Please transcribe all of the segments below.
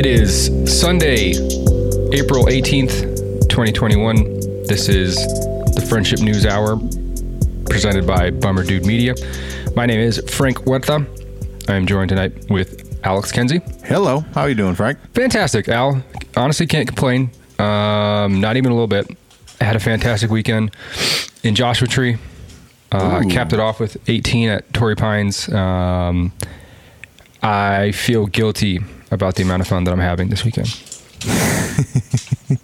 It is Sunday, April 18th, 2021. This is the Friendship News Hour presented by Bummer Dude Media. My name is Frank Huerta. I am joined tonight with Alex Kenzie. Hello, how are you doing, Frank? Fantastic, Al. Honestly, can't complain. Um, not even a little bit. I had a fantastic weekend in Joshua Tree. Uh, capped it off with 18 at Torrey Pines. Um, I feel guilty about the amount of fun that I'm having this weekend.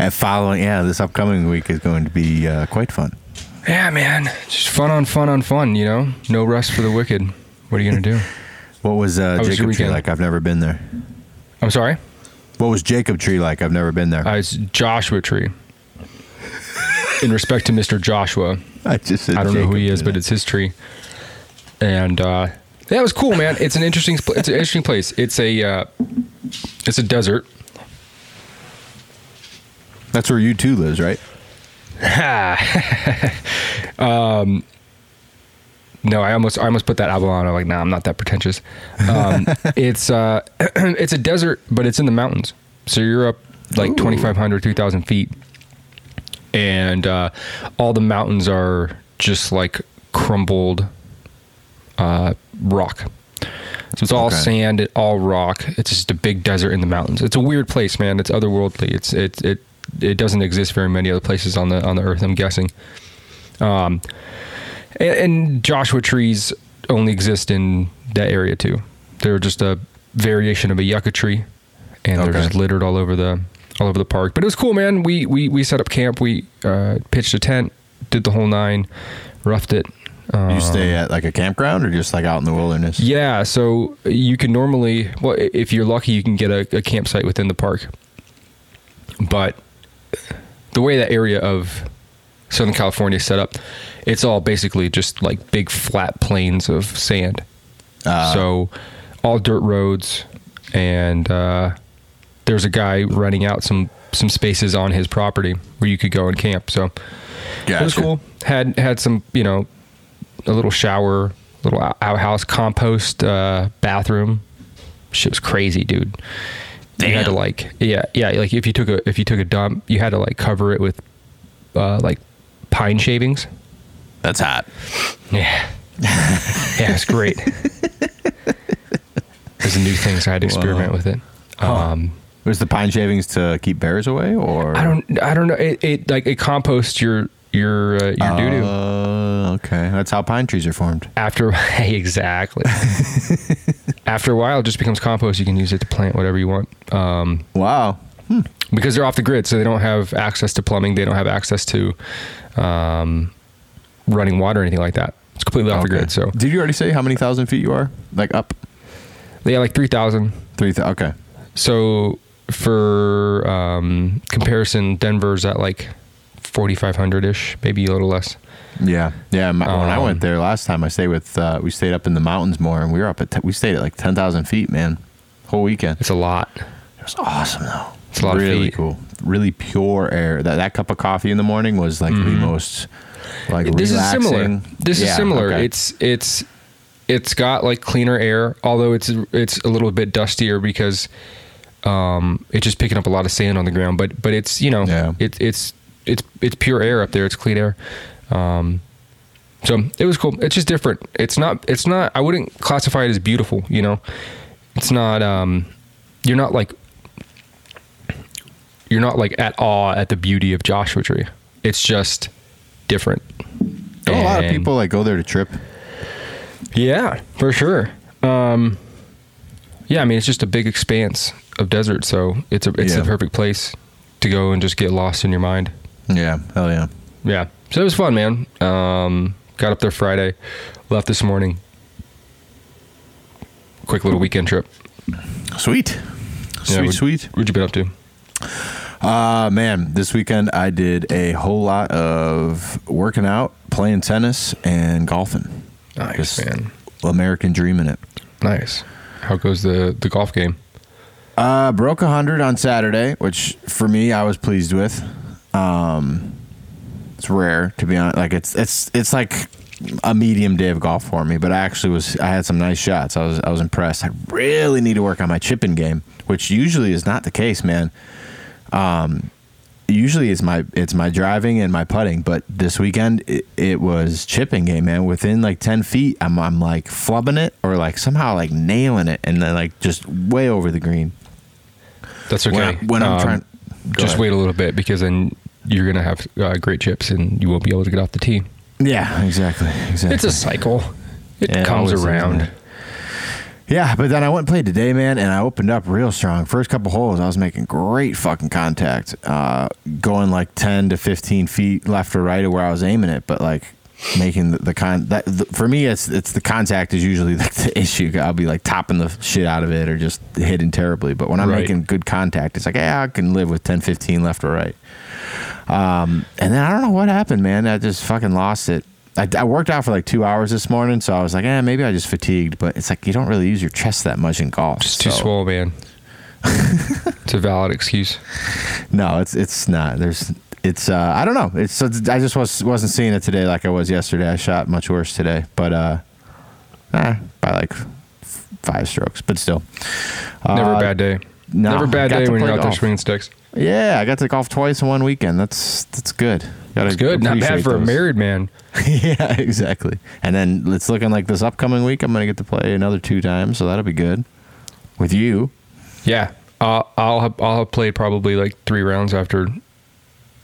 And following, yeah, this upcoming week is going to be uh, quite fun. Yeah, man. Just fun on fun on fun, you know? No rest for the wicked. What are you going to do? What was uh, was Jacob Tree like? I've never been there. I'm sorry? What was Jacob Tree like? I've never been there. Uh, it's Joshua Tree. In respect to Mr. Joshua. I just I don't know who he is, but it's his tree. And uh, yeah, it was cool, man. It's an interesting. It's an interesting place. It's a uh, it's a desert. that's where U2 lives, right? No, I almost I almost put that album on. I'm like, nah, I'm not that pretentious. Um, it's uh, it's a desert, but it's in the mountains. So you're up like Ooh. 2,500, 3,000 feet, and uh, all the mountains are just like crumbled uh, rock. So it's all Okay. sand, all rock. It's just a big desert in the mountains. It's a weird place, man. It's otherworldly. It's it it it doesn't exist very many other places on the on the earth. I'm guessing. Um, and, and Joshua trees only exist in that area too. They're just a variation of a yucca tree, and they're just littered all over the all over the park. But it was cool, man. We we we set up camp. We uh, pitched a tent, did the whole nine, roughed it. Um, You stay at like a campground or just like out in the wilderness? yeah, so you can normally, well, if you're lucky, you can get a, a campsite within the park. But the way that area of Southern California is set up, it's all basically just like big flat plains of sand. Uh, so all dirt roads, and uh, there's a guy renting out some some spaces on his property where you could go and camp. So it was cool. Had had some, you know, a little shower, little out- outhouse, compost, uh, bathroom. Shit was crazy, dude. You had to like, yeah, yeah. Like if you took a if you took a dump, you had to like cover it with, uh, like pine shavings. That's hot. Yeah, yeah, it's great. There's a new thing, so I had to experiment Wow. with it. Um, Was the pine shavings to keep bears away or? I don't, I don't know. It, it like it composts your your uh, your doo doo. Uh, okay, that's how pine trees are formed. After exactly. After a while, it just becomes compost. You can use it to plant whatever you want. Um, Wow. because they're off the grid, so they don't have access to plumbing. They don't have access to um, running water or anything like that. It's completely off the grid. So did you already say how many thousand feet you are? Like up they have like three thousand. three? Th- okay. So for um, comparison, Denver's at like forty five hundred ish, maybe a little less. Yeah, yeah. My, when I Um, went there last time, I stayed with uh, we stayed up in the mountains more, and we were up at t- we stayed at like ten thousand feet, man, whole weekend. It's a lot. It was awesome though. It's a lot of really cool, really pure air. That that cup of coffee in the morning was like the most like Mm-hmm. this is similar. relaxing. This is similar. okay. It's it's it's got like cleaner air, although it's it's a little bit dustier because um, it's just picking up a lot of sand on the ground. But but it's you know Yeah. it's it's it's it's pure air up there. It's clean air. Um, so it was cool. It's just different. It's not. It's not. I wouldn't classify it as beautiful. You know, it's not. Um, you're not like. You're not like at awe at the beauty of Joshua Tree. It's just different. Don't a lot of people like go there to trip. yeah, for sure. Um, yeah, I mean it's just a big expanse of desert, so it's a it's Yeah. the perfect place to go and just get lost in your mind. Yeah, hell yeah. Yeah, so it was fun, man. Um, got up there Friday, left this morning. Quick little weekend trip. Sweet, Yeah, sweet, what- sweet. What'd you been up to? Uh man, this weekend I did a whole lot of working out, playing tennis, and golfing. Nice, Just man. American dream in it. Nice. How goes the the golf game? Uh, broke a hundred on Saturday, which for me I was pleased with. Um, it's rare to be honest. Like it's it's it's like a medium day of golf for me, but I actually was I had some nice shots. I was I was impressed. I really need to work on my chipping game, which usually is not the case, man. Um, usually it's my it's my driving and my putting, but this weekend it, it was chipping game, man. Within like ten feet, I'm I'm like flubbing it or like somehow like nailing it, and then like just way over the green. That's okay. When, I, when I'm Um, trying, go just ahead. wait a little bit because then you're gonna have uh, great chips and you won't be able to get off the tee. Yeah, exactly, exactly. It's a cycle. It comes around. Yeah, but then I went and played today, man, and I opened up real strong. First couple holes, I was making great fucking contact, uh, going like ten to fifteen feet left or right of where I was aiming it, but like making the, the con that the, for me, it's it's the contact is usually like the issue. I'll be like topping the shit out of it or just hitting terribly. But when I'm Right. making good contact, it's like yeah, I can live with 10, 15 left or right. Um, and then I don't know what happened, man. I just fucking lost it. I, I worked out for like two hours this morning, so I was like, eh, maybe I just fatigued. But it's like you don't really use your chest that much in golf. Just too so- swole, man. it's a valid excuse. No, it's it's not. There's it's uh I don't know. It's, it's I just was wasn't seeing it today like I was yesterday. I shot much worse today, but uh, eh, by like f- five strokes, but still. Never Uh, a bad day. no, Never a bad day when you're out there swinging sticks. Yeah, I got to golf twice in one weekend. That's that's good. Gotta good. Not bad for a married man. yeah, exactly. And then it's looking like this upcoming week, I'm going to get to play another two times, so that'll be good. With you, Yeah. Uh, I'll have, I'll have played probably like three rounds after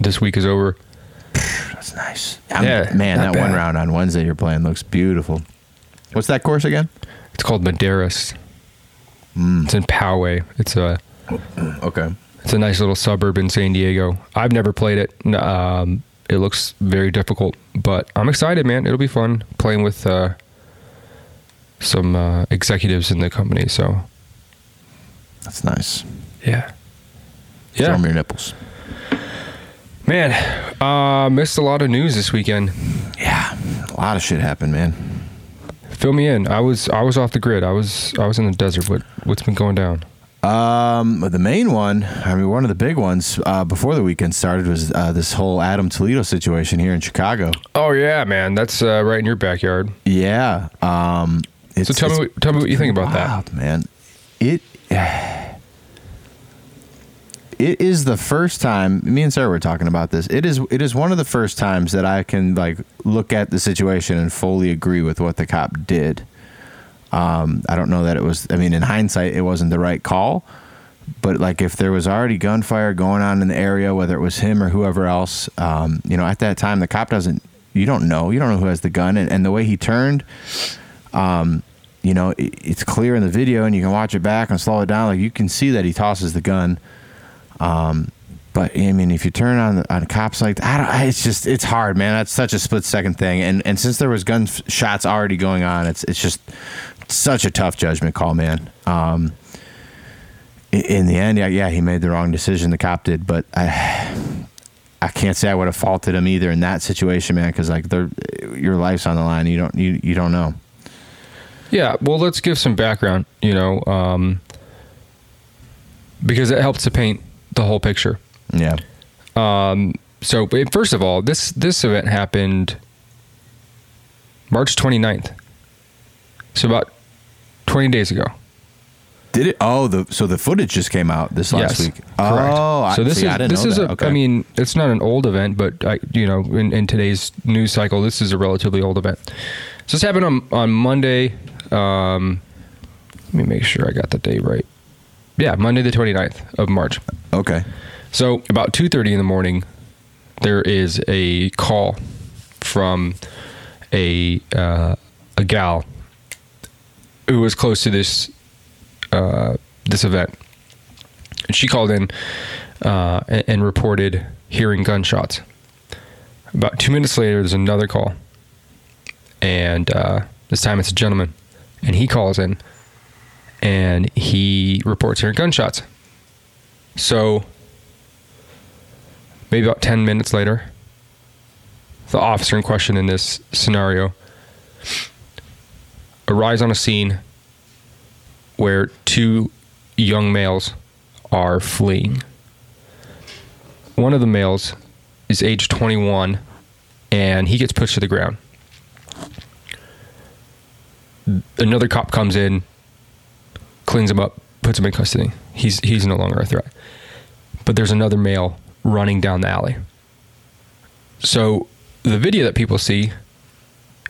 this week is over. that's nice. I'm- Yeah, man, that one round on Wednesday you're playing looks beautiful. What's that course again? It's called Maderas. Mm. It's in Poway. It's a Okay. it's a nice little suburb in San Diego. I've never played it. Um, it looks very difficult, but I'm excited, man. It'll be fun playing with uh, some uh, executives in the company. So That's nice. yeah, Yeah. Show yeah, 'em your nipples. Man. Uh, missed a lot of news this weekend. Yeah, a lot of shit happened, man. Fill me in. I was I was off the grid. I was I was in the desert. What what's been going down? Um, the main one, I mean, one of the big ones uh, before the weekend started was uh, this whole Adam Toledo situation here in Chicago. Oh yeah, man. That's uh, right in your backyard. Yeah. Um, So tell me tell me what you think about that. man. It it is the first time me and Sarah were talking about this. It is it is one of the first times that I can like look at the situation and fully agree with what the cop did. Um, I don't know that it was. I mean, in hindsight, it wasn't the right call. But like, if there was already gunfire going on in the area, whether it was him or whoever else, um, you know, at that time, the cop doesn't. You don't know. You don't know who has the gun, and, and the way he turned, um, you know, it, it's clear in the video, and you can watch it back and slow it down. Like you can see that he tosses the gun. Um, but I mean, if you turn on on cops like that, I don't, it's just it's hard, man. That's such a split second thing, and and since there was gunshots already going on, it's it's just such a tough judgment call, man. Um, in the end, yeah, yeah, he made the wrong decision. The cop did, but I, I can't say I would have faulted him either in that situation, man, because like your life's on the line. You don't you you don't know. Yeah, well, let's give some background, you know, um, because it helps to paint the whole picture. Yeah. Um, so, first of all, this this event happened March 29th. So about 20 days ago. Did it? Oh, the so the footage just came out this last yes, week. correct. Oh, I, so this see, is I this is that. a. I Okay. mean, it's not an old event, but I, you know, in, in today's news cycle, this is a relatively old event. So this happened on on Monday. Um, let me make sure I got the date right. Yeah, Monday the 29th of March. okay. So about two thirty in the morning, there is a call from a uh, a gal who was close to this uh, this event. And she called in uh, and, and reported hearing gunshots. About two minutes later, there's another call, and uh, this time it's a gentleman, and he calls in, and he reports hearing gunshots. So maybe about 10 minutes later, the officer in question in this scenario arrives on a scene where two young males are fleeing. One of the males is age 21 and he gets pushed to the ground. Another cop comes in, cleans him up, puts him in custody. He's he's no longer a threat. But there's another male running down the alley. So the video that people see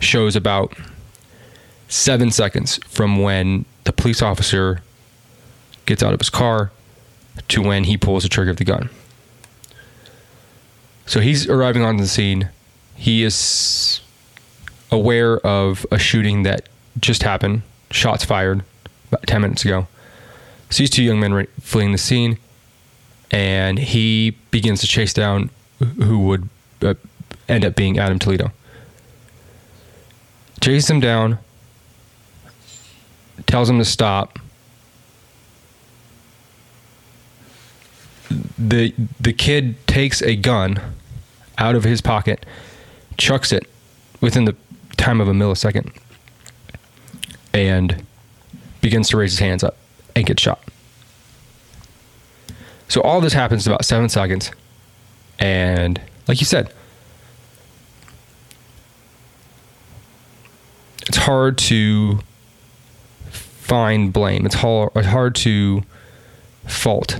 shows about seven seconds from when the police officer gets out of his car to when he pulls the trigger of the gun. So he's arriving on the scene. He is aware of a shooting that just happened, shots fired about 10 minutes ago. Sees two young men fleeing the scene, and he begins to chase down who would uh, end up being Adam Toledo. Chases him down, tells him to stop. The the kid takes a gun out of his pocket, chucks it within the time of a millisecond, and begins to raise his hands up and get shot. So all this happens in about seven seconds, and like you said, it's hard to find blame. It's hard, it's hard to fault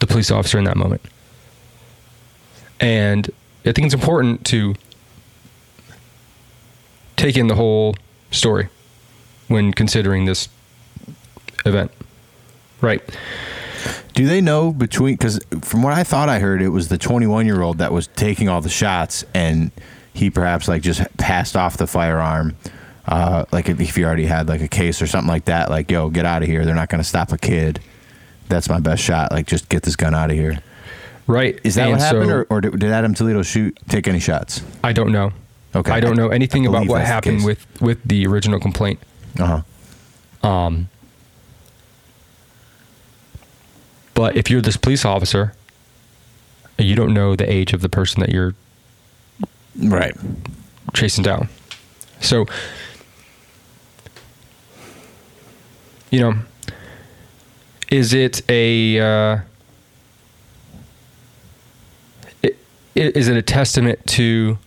the police officer in that moment. And I think it's important to take in the whole story when considering this event. Right. Do they know between because from what I thought I heard, it was the 21 year old that was taking all the shots, and he perhaps like just passed off the firearm. Uh, like if, if he already had like a case or something like that, like yo, get out of here. They're not going to stop a kid. That's my best shot. Like just get this gun out of here. Right. Is that And what happened, so- or, or did did Adam Toledo shoot take any shots? I don't know. Okay. I don't know anything I about what happened with with the original complaint. Uh huh. Um, but if you're this police officer, you don't know the age of the person that you're Right. chasing down. So, you know, is it a uh, is it a testament to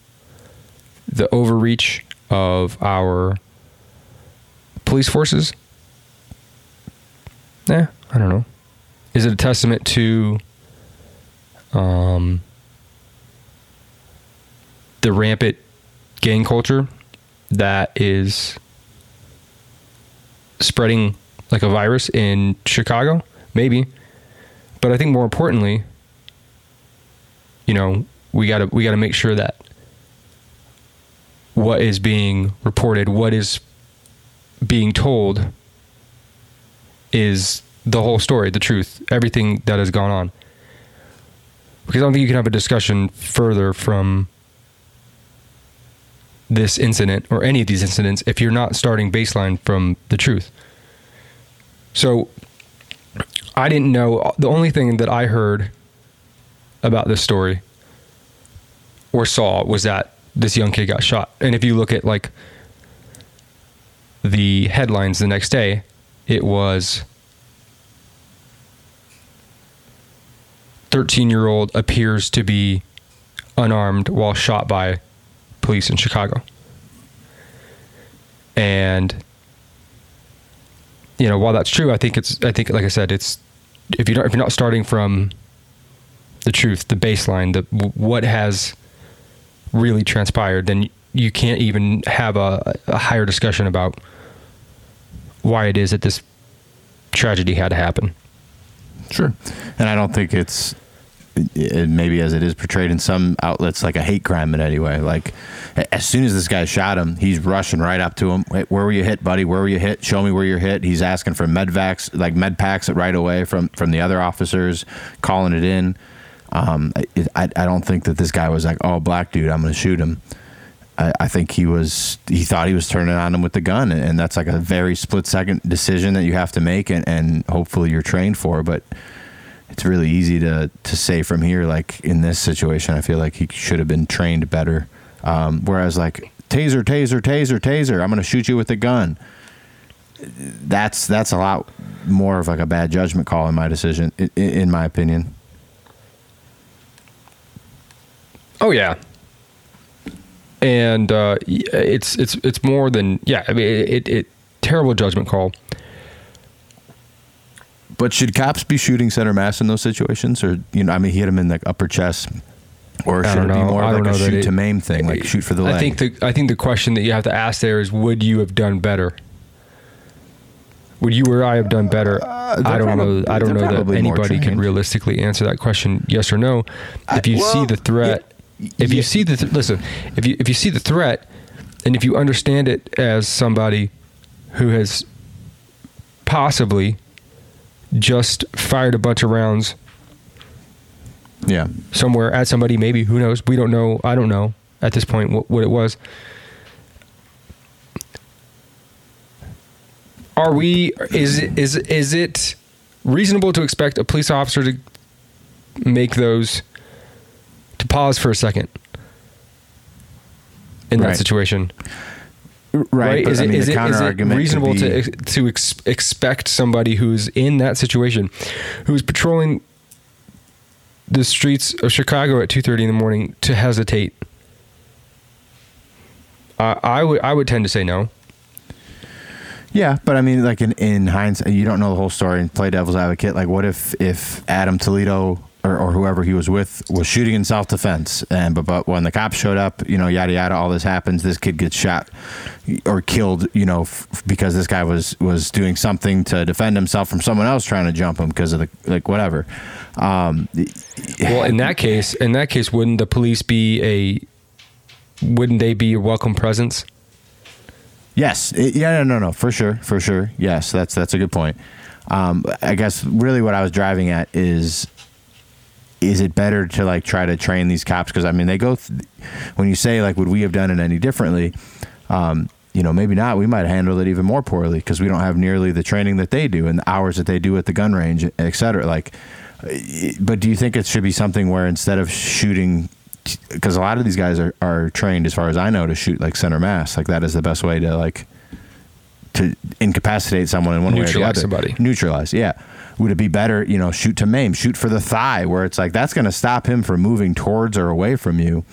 the overreach of our police forces? Yeah, I don't know. Is it a testament to um, the rampant gang culture that is spreading like a virus in Chicago? Maybe. But I think more importantly, you know, we got to we got to make sure that what is being reported, what is being told is the whole story, the truth, everything that has gone on. Because I don't think you can have a discussion further from this incident or any of these incidents if you're not starting baseline from the truth. So I didn't know the only thing that I heard about this story or saw was that this young kid got shot. And if you look at like the headlines the next day, it was 13 year old appears to be unarmed while shot by police in Chicago. And you know, while that's true, I think it's I think like I said, it's if you don't if you're not starting from the truth, the baseline, the what has really transpired, then you can't even have a, a higher discussion about why it is that this tragedy had to happen. Sure. And I don't think it's it, maybe as it is portrayed in some outlets like a hate crime in any way. Like as soon as this guy shot him, he's rushing right up to him. Wait, where were you hit, buddy? Where were you hit? Show me where you're hit. He's asking for medvacs, like med packs right away from from the other officers, calling it in. Um, I, I I don't think that this guy was like, oh, black dude, I'm going to shoot him. I, I think he was he thought he was turning on him with the gun, and, and that's like a very split second decision that you have to make, and, and hopefully you're trained for. But it's really easy to to say from here, like in this situation, I feel like he should have been trained better. Um, whereas like taser, taser, taser, taser, I'm going to shoot you with the gun. That's that's a lot more of like a bad judgment call in my decision, in, in my opinion. Oh yeah. And uh, it's it's it's more than yeah. I mean, it, it, it terrible judgment call. But should cops be shooting center mass in those situations, or you know, I mean, he hit him in the upper chest, or should it be more of like a shoot it- to maim thing, like shoot for the leg? I think the I think the question that you have to ask there is, would you have done better? Would you or I have done better? Uh, I don't know. I don't know that anybody can realistically answer that question, yes or no. If you see well, the threat, yeah, if you see the th- listen, if you if you see the threat, and if you understand it as somebody who has possibly just fired a bunch of rounds yeah, somewhere at somebody, maybe who knows? We don't know. I don't know at this point what, what it was. Are we? Is it- is is it reasonable to expect a police officer to make those to pause for a second in that Right. situation? right. But Is I it mean, is the it, is it reasonable be, to to ex- expect somebody who's in that situation, who's patrolling the streets of Chicago at two thirty in the morning, to hesitate? Uh, I would I would tend to say no. Yeah, but I mean, like in, in hindsight, you don't know the whole story and play devil's advocate. Like, what if if Adam Toledo or, or whoever he was with was shooting in self defense, and but, but when the cops showed up, you know, yada yada, all this happens. This kid gets shot or killed, you know, f- because this guy was was doing something to defend himself from someone else trying to jump him because of the like whatever. Um, Well, in that case, in that case, wouldn't the police be a wouldn't they be a welcome presence? Yes. Yeah. No. No. No. For sure. For sure. Yes. That's that's a good point. Um, I guess really what I was driving at is, is it better to like try to train these cops? Because I mean, they go. Th- when you say like, would we have done it any differently? Um, you know, maybe not. We might handle it even more poorly because we don't have nearly the training that they do and the hours that they do at the gun range, et cetera. Like, eh, but do you think it should be something where instead of shooting because a lot of these guys are, are trained as far as i know to shoot like center mass like that is the best way to like to incapacitate someone in one way or the other somebody. neutralize yeah would it be better you know shoot to maim shoot for the thigh where it's like that's going to stop him from moving towards or away from you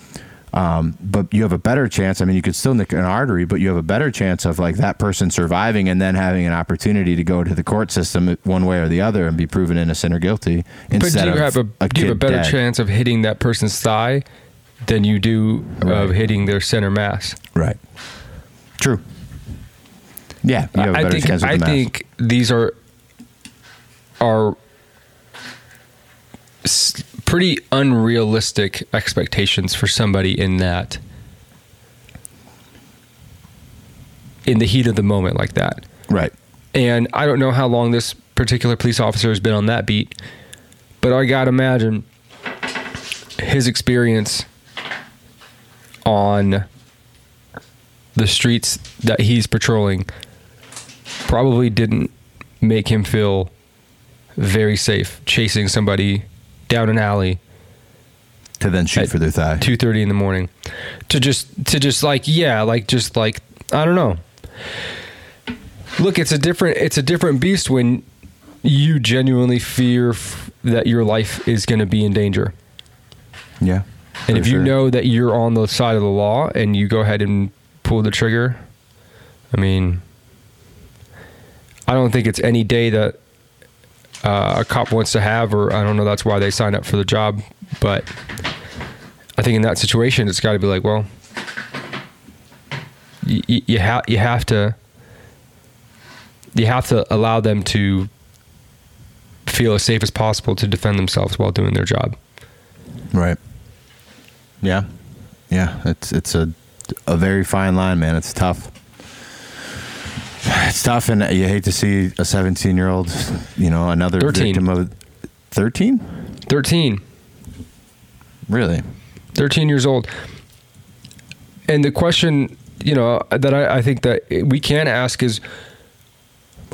um, but you have a better chance. I mean, you could still nick an artery, but you have a better chance of like that person surviving and then having an opportunity to go to the court system one way or the other and be proven innocent or guilty. But do you have a, do you have a better dead. chance of hitting that person's thigh than you do of hitting their center mass? Right. True. Yeah, you have a I better think chance with I math. think these are are pretty unrealistic expectations for somebody in that in the heat of the moment like that. right. And I don't know how long this particular police officer has been on that beat, but I got to imagine his experience on the streets that he's patrolling probably didn't make him feel very safe chasing somebody down an alley To then shoot for their thigh. 2:30 in the morning to just to just like yeah like just like I don't know look it's a different it's a different beast when you genuinely fear f- that your life is going to be in danger yeah. and if you know that you're on the side of the law and you go ahead and pull the trigger I mean I don't think it's any day that uh, a cop wants to have or I don't know that's why they signed up for the job but I think in that situation, it's got to be like, well, you, you have you have to you have to allow them to feel as safe as possible to defend themselves while doing their job. Right. Yeah. Yeah. It's it's a a very fine line, man. It's tough. It's tough, and you hate to see a 17 year old, you know, another 13. victim of 13. 13, Really? 13 years old. And the question, you know, that I, I think that we can ask is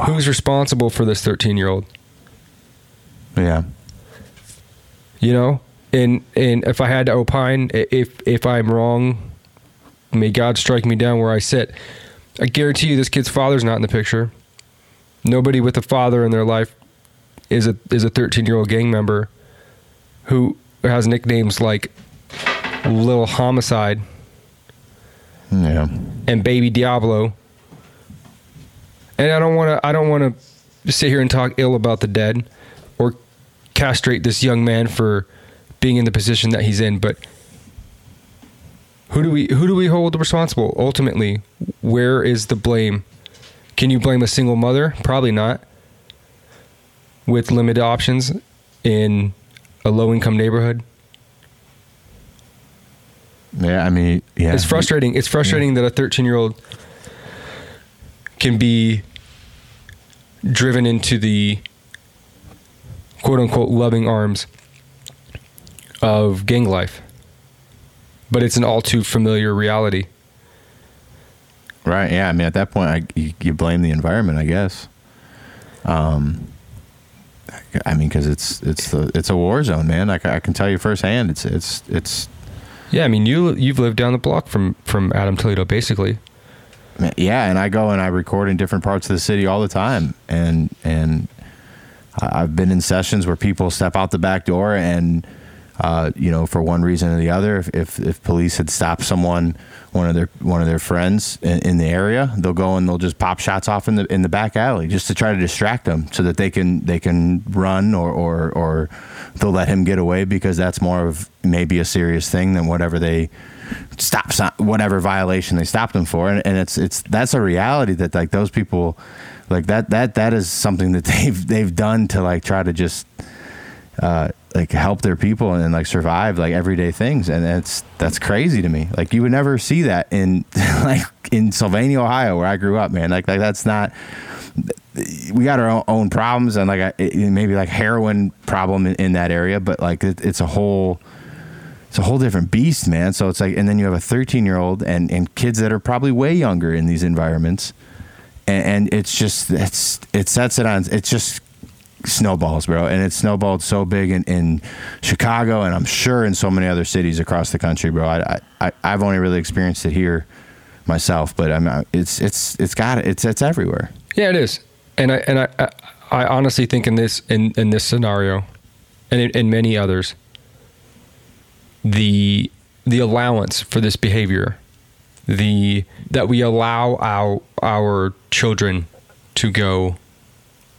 who's responsible for this 13 year old? Yeah. you know and and if i had to opine if if i'm wrong may god strike me down where i sit i guarantee you this kid's father's not in the picture nobody with a father in their life is a is a 13 year old gang member who has nicknames like little homicide Yeah. and baby Diablo. And I don't want to I don't want to sit here and talk ill about the dead or castrate this young man for being in the position that he's in, but who do we who do we hold responsible ultimately? Where is the blame? Can you blame a single mother? Probably not. With limited options in a low income neighborhood. Yeah. I mean, yeah. It's frustrating. It's frustrating that a 13 year old can be driven into the quote unquote loving arms of gang life. But it's an all too familiar reality. Right. Yeah. I mean, at that point, I, you, you blame the environment, I guess. Um, I mean, because it's it's the it's a war zone, man. Like I can tell you firsthand, it's it's it's Yeah, I mean you you've lived down the block from from Adam Toledo basically. yeah. And I go and I record in different parts of the city all the time, and and I've been in sessions where people step out the back door and. Uh, you know, for one reason or the other, if, if if police had stopped someone, one of their one of their friends in, in the area, they'll go and they'll just pop shots off in the in the back alley just to try to distract them, so that they can they can run or or or they'll let him get away because that's more of maybe a serious thing than whatever they stop whatever violation they stopped them for, and, and it's it's that's a reality that like those people, like that that that is something that they've they've done to like try to just uh, like help their people and like survive like everyday things. And that's that's crazy to me. Like you would never see that in like in Sylvania Ohio where I grew up man. Like like that's not we got our own, problems and like maybe like heroin problem in, in that area but like it, it's a whole it's a whole different beast man. So it's like and then you have a 13 year old and and kids that are probably way younger in these environments. And, and it's just it's it sets it on it's just snowballs, bro. And it snowballed so big in, in Chicago, and I'm sure in so many other cities across the country, bro. I, I I've only really experienced it here myself, but I'm uh, it's it's it's got it. It's it's everywhere. Yeah, it is, and I and I I, I honestly think in this in in this scenario, and in, in many others, the the allowance for this behavior, the that we allow our our children to go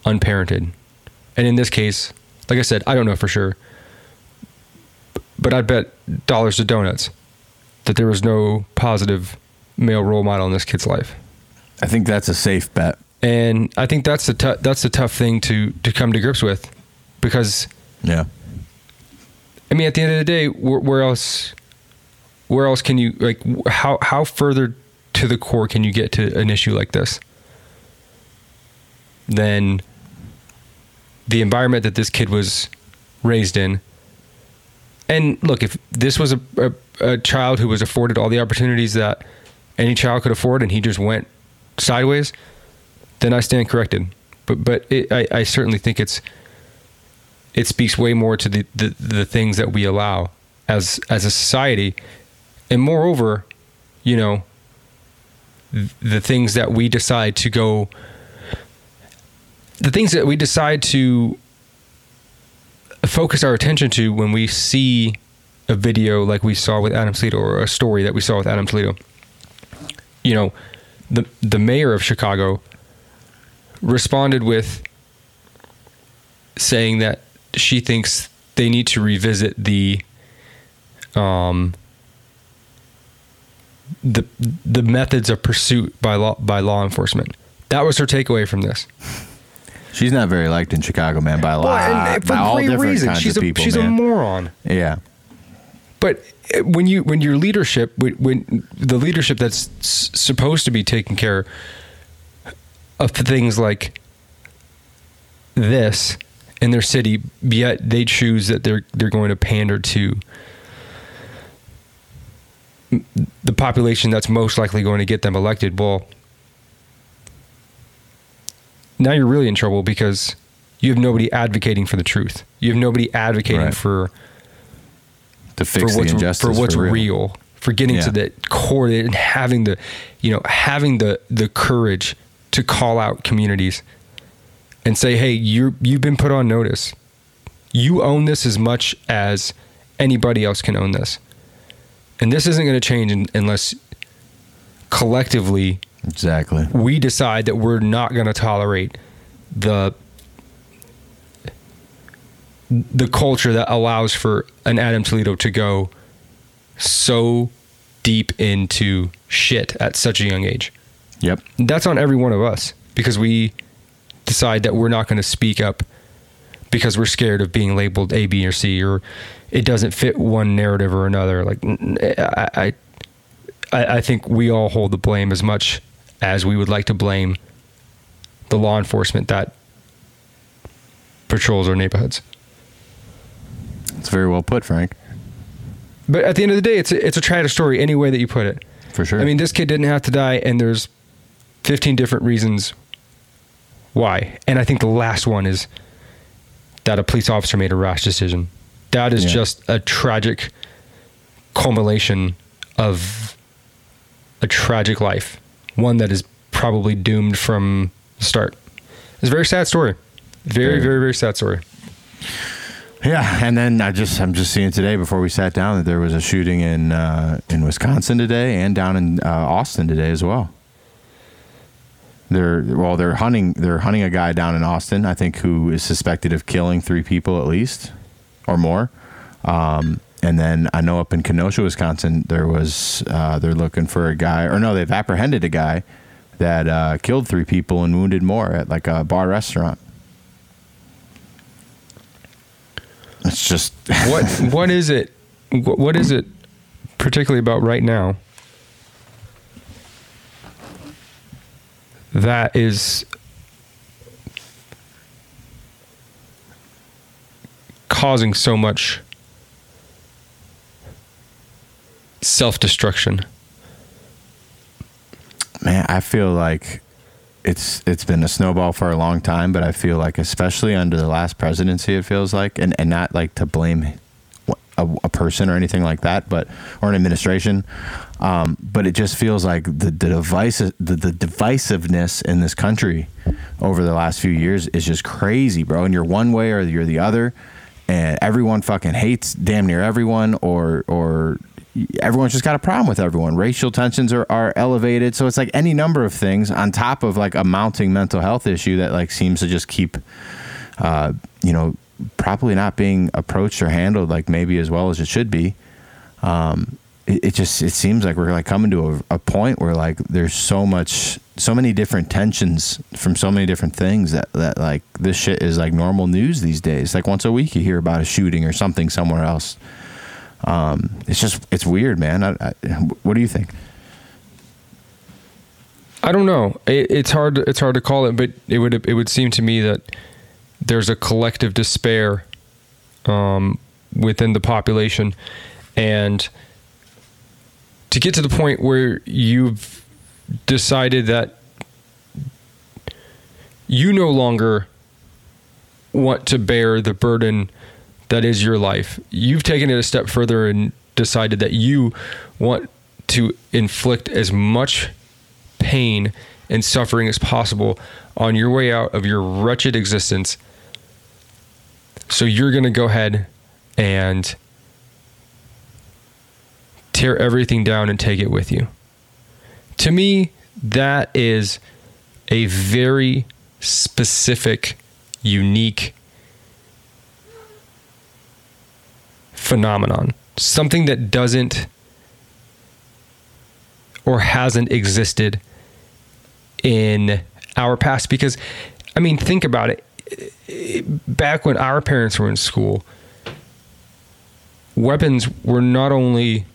unparented, and in this case, like I said, I don't know for sure, but I'd bet dollars to donuts that there was no positive male role model in this kid's life I think that's a safe bet. and I think that's the tou- that's the tough thing to to come to grips with, because Yeah. I mean, at the end of the day, where, where else, where else can you like how how further to the core can you get to an issue like this than the environment that this kid was raised in? And look, if this was a, a, a child who was afforded all the opportunities that any child could afford, and he just went sideways, then I stand corrected. But but it, I, I certainly think it's it speaks way more to the, the, the things that we allow as as a society, and moreover, you know, the things that we decide to go, the things that we decide to focus our attention to when we see a video like we saw with Adam Toledo or a story that we saw with Adam Toledo. You know, the the mayor of Chicago responded with saying that she thinks they need to revisit the um the the methods of pursuit by law by law enforcement. That was her takeaway from this. She's not very liked in Chicago, man, by a lot, and for by all great different reason. kinds She's of a people, she's a man. moron. yeah. But uh, when you when your leadership when, when the leadership that's s- supposed to be taking care of things like this in their city, yet they choose that they're they're going to pander to the population that's most likely going to get them elected. Well, now you're really in trouble because you have nobody advocating for the truth. You have nobody advocating Right. for To fix for the what's injustice for what's real. real. for getting to the core and having the you know having the the courage to call out communities and say hey you're you've been put on notice you own this as much as anybody else can own this and this isn't going to change unless collectively Exactly. we decide that we're not going to tolerate the the culture that allows for an Adam Toledo to go so deep into shit at such a young age. Yep. That's on every one of us because we decide that we're not going to speak up because we're scared of being labeled A, B, or C, or it doesn't fit one narrative or another. Like I, I think we all hold the blame as much as we would like to blame the law enforcement that patrols our neighborhoods. It's very well put, Frank. But at the end of the day, it's a, it's a tragic story any way that you put it. For sure. I mean, this kid didn't have to die, and there's 15 different reasons why. And I think the last one is that a police officer made a rash decision. That is Yeah. just a tragic culmination of a tragic life, one that is probably doomed from the start. It's a very sad story. Very, Very. very, sad story. Yeah, and then I just I'm just seeing today before we sat down that there was a shooting in uh, in Wisconsin today and down in uh, Austin today as well. They're well, they're hunting they're hunting a guy down in Austin, I think, who is suspected of killing three people at least or more. Um, and then I know up in Kenosha, Wisconsin, there was uh, they're looking for a guy, or no, they've apprehended a guy that uh, killed three people and wounded more at like a bar restaurant. It's just What what is it? What, what is it particularly about right now that is causing so much self-destruction? man, I feel like it's it's been a snowball for a long time, but I feel like especially under the last presidency, it feels like, and and not like to blame a, a person or anything like that, but or an administration, um, but it just feels like the the device the, the divisiveness in this country over the last few years is just crazy, bro. And you're one way or you're the other, and everyone fucking hates damn near everyone, or or everyone's just got a problem with everyone. Racial tensions are, are elevated. So it's like any number of things on top of like a mounting mental health issue that like seems to just keep, uh, you know, probably not being approached or handled like maybe as well as it should be. Um, it, it just, it seems like we're like coming to a, a point where like there's so much, so many different tensions from so many different things that, that like this shit is like normal news these days. Like once a week you hear about a shooting or something somewhere else um, it's just it's weird, man. I, I, what do you think? I don't know. It, it's hard. It's hard to call it, but it would it would seem to me that there's a collective despair um, within the population, and to get to the point where you've decided that you no longer want to bear the burden that is your life. You've taken it a step further and decided that you want to inflict as much pain and suffering as possible on your way out of your wretched existence. So you're going to go ahead and tear everything down and take it with you. To me, that is a very specific, unique phenomenon. Something that doesn't or hasn't existed in our past. Because, I mean, think about it. Back when our parents were in school, weapons were not only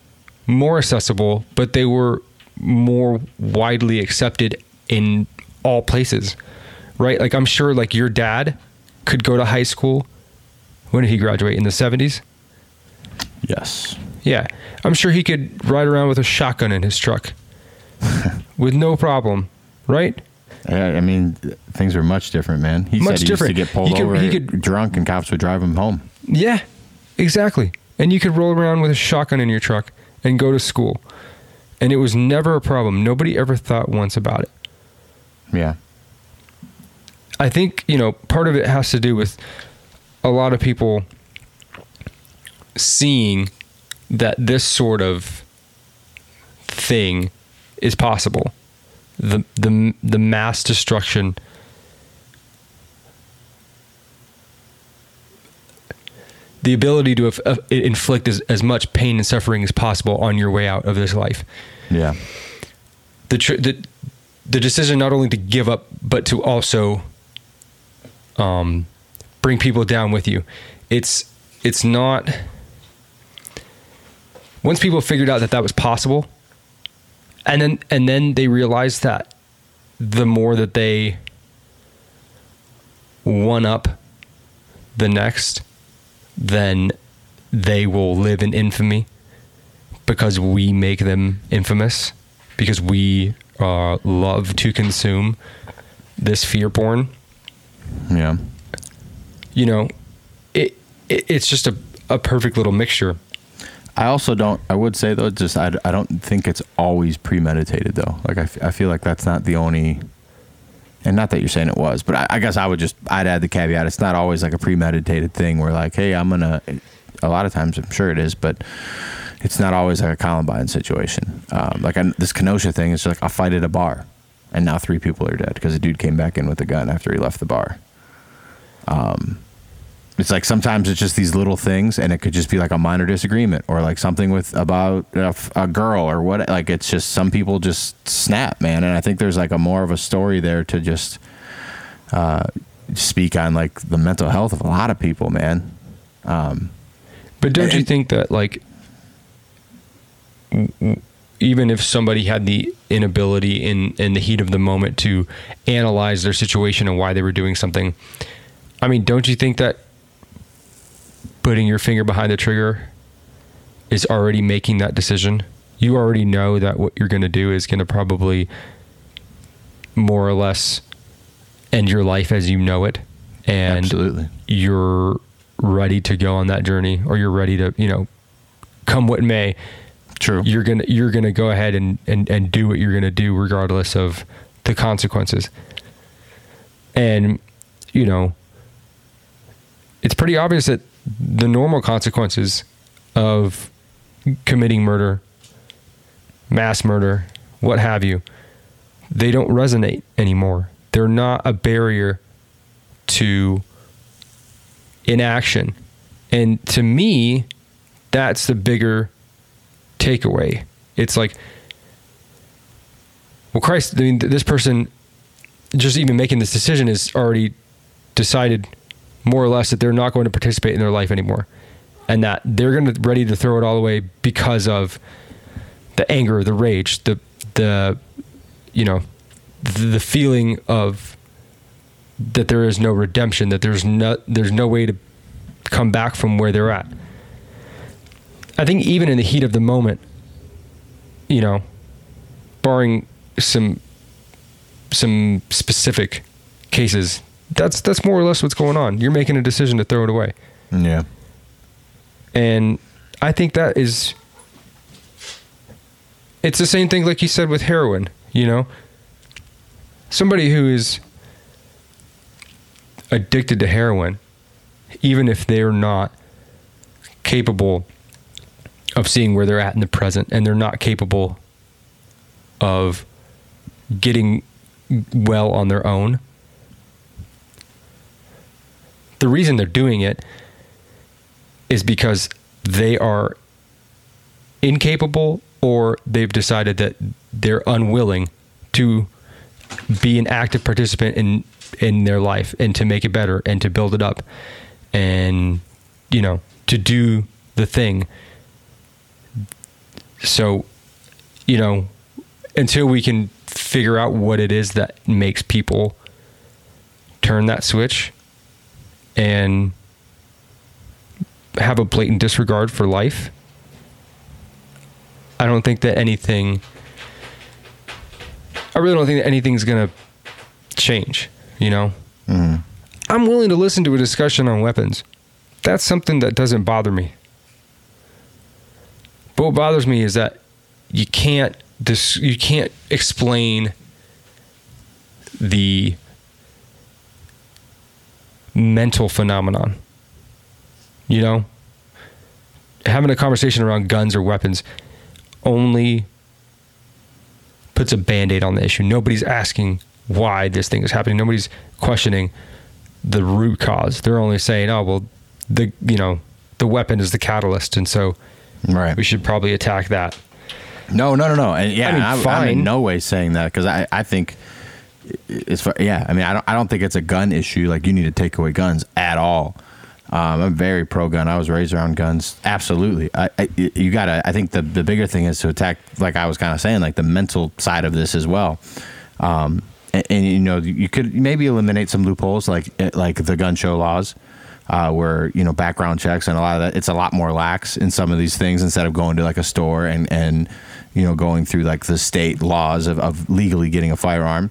more accessible, but they were more widely accepted in all places, right? Like, I'm sure, like, your dad could go to high school. When did he graduate? In the 70s? Yes. Yeah, I'm sure he could ride around with a shotgun in his truck with no problem, right? I, I mean, things were much different, man. He Much said he different. used to get pulled He could- over he could- drunk, and cops would drive him home. Yeah, exactly. And you could roll around with a shotgun in your truck and go to school. And it was never a problem. Nobody ever thought once about it. Yeah. I think, you know, part of it has to do with a lot of people seeing that this sort of thing is possible. The the the mass destruction the ability to uh, inflict as, as much pain and suffering as possible on your way out of this life. Yeah. The tr- the the decision not only to give up but to also um bring people down with you. It's it's not once people figured out that that was possible and then and then they realized that the more that they one up the next then they will live in infamy because we make them infamous because we uh, love to consume this fear porn Yeah. you know it, it it's just a, a perfect little mixture I also don't. I would say though, just I, I don't think it's always premeditated though. Like I, f- I feel like that's not the only. And not that you're saying it was, but I, I guess I would just I'd add the caveat. It's not always like a premeditated thing where like, hey, I'm gonna. A lot of times, I'm sure it is, but it's not always like a Columbine situation. Um, like I, this Kenosha thing is like a fight at a bar, and now three people are dead because a dude came back in with a gun after he left the bar. Um, it's like sometimes it's just these little things and it could just be like a minor disagreement or like something with about a, a, girl or what like it's just some people just snap man. And i think there's like a more of a story there to just uh, speak on like the mental health of a lot of people man. Um, but don't and, you think that like even if somebody had the inability in in the heat of the moment to analyze their situation and why they were doing something i mean don't you think that putting your finger behind the trigger is already making that decision. You already know that what you're going to do is going to probably more or less end your life as you know it. And Absolutely. you're ready to go on that journey or you're ready to, you know, come what may. True. You're going to you're going to go ahead and, and and do what you're going to do regardless of the consequences. And you know, it's pretty obvious that the normal consequences of committing murder, mass murder, what have you, they don't resonate anymore. They're not a barrier to inaction. And to me, that's the bigger takeaway. It's like, well, Christ, I mean, this person just even making this decision is already decided more or less that they're not going to participate in their life anymore. And that they're going to ready to throw it all away because of the anger the rage the the you know the feeling of that there is no redemption that there's no there's no way to come back from where they're at. I think even in the heat of the moment you know barring some some specific cases that's that's more or less what's going on. You're making a decision to throw it away. Yeah. And I think that is it's the same thing like you said with heroin, you know? Somebody who is addicted to heroin, even if they're not capable of seeing where they're at in the present and they're not capable of getting well on their own, the reason they're doing it is because they are incapable or they've decided that they're unwilling to be an active participant in in their life and to make it better and to build it up and you know to do the thing. So you know until we can figure out what it is that makes people turn that switch and have a blatant disregard for life, I don't think that anything. I really don't think that anything's gonna change. You know, mm-hmm. I'm willing to listen to a discussion on weapons. That's something that doesn't bother me. But what bothers me is that you can't this you can't explain the mental phenomenon. You know, having a conversation around guns or weapons only puts a band-aid on the issue. Nobody's asking why this thing is happening. Nobody's questioning the root cause. They're only saying, "Oh, well, the you know, the weapon is the catalyst, and so Right. we should probably attack that." No, no, no, no. And yeah, I mean, I am in no way saying that because I, I think it's fu- yeah. I mean, I don't, I don't think it's a gun issue. Like you need to take away guns at all. Um, I'm very pro gun. I was raised around guns. Absolutely. I, I, you gotta. I think the the bigger thing is to attack, like I was kind of saying, like the mental side of this as well. Um, and, and you know, you could maybe eliminate some loopholes, like like the gun show laws uh, where you know background checks and a lot of that it's a lot more lax in some of these things instead of going to like a store and and you know going through like the state laws of, of legally getting a firearm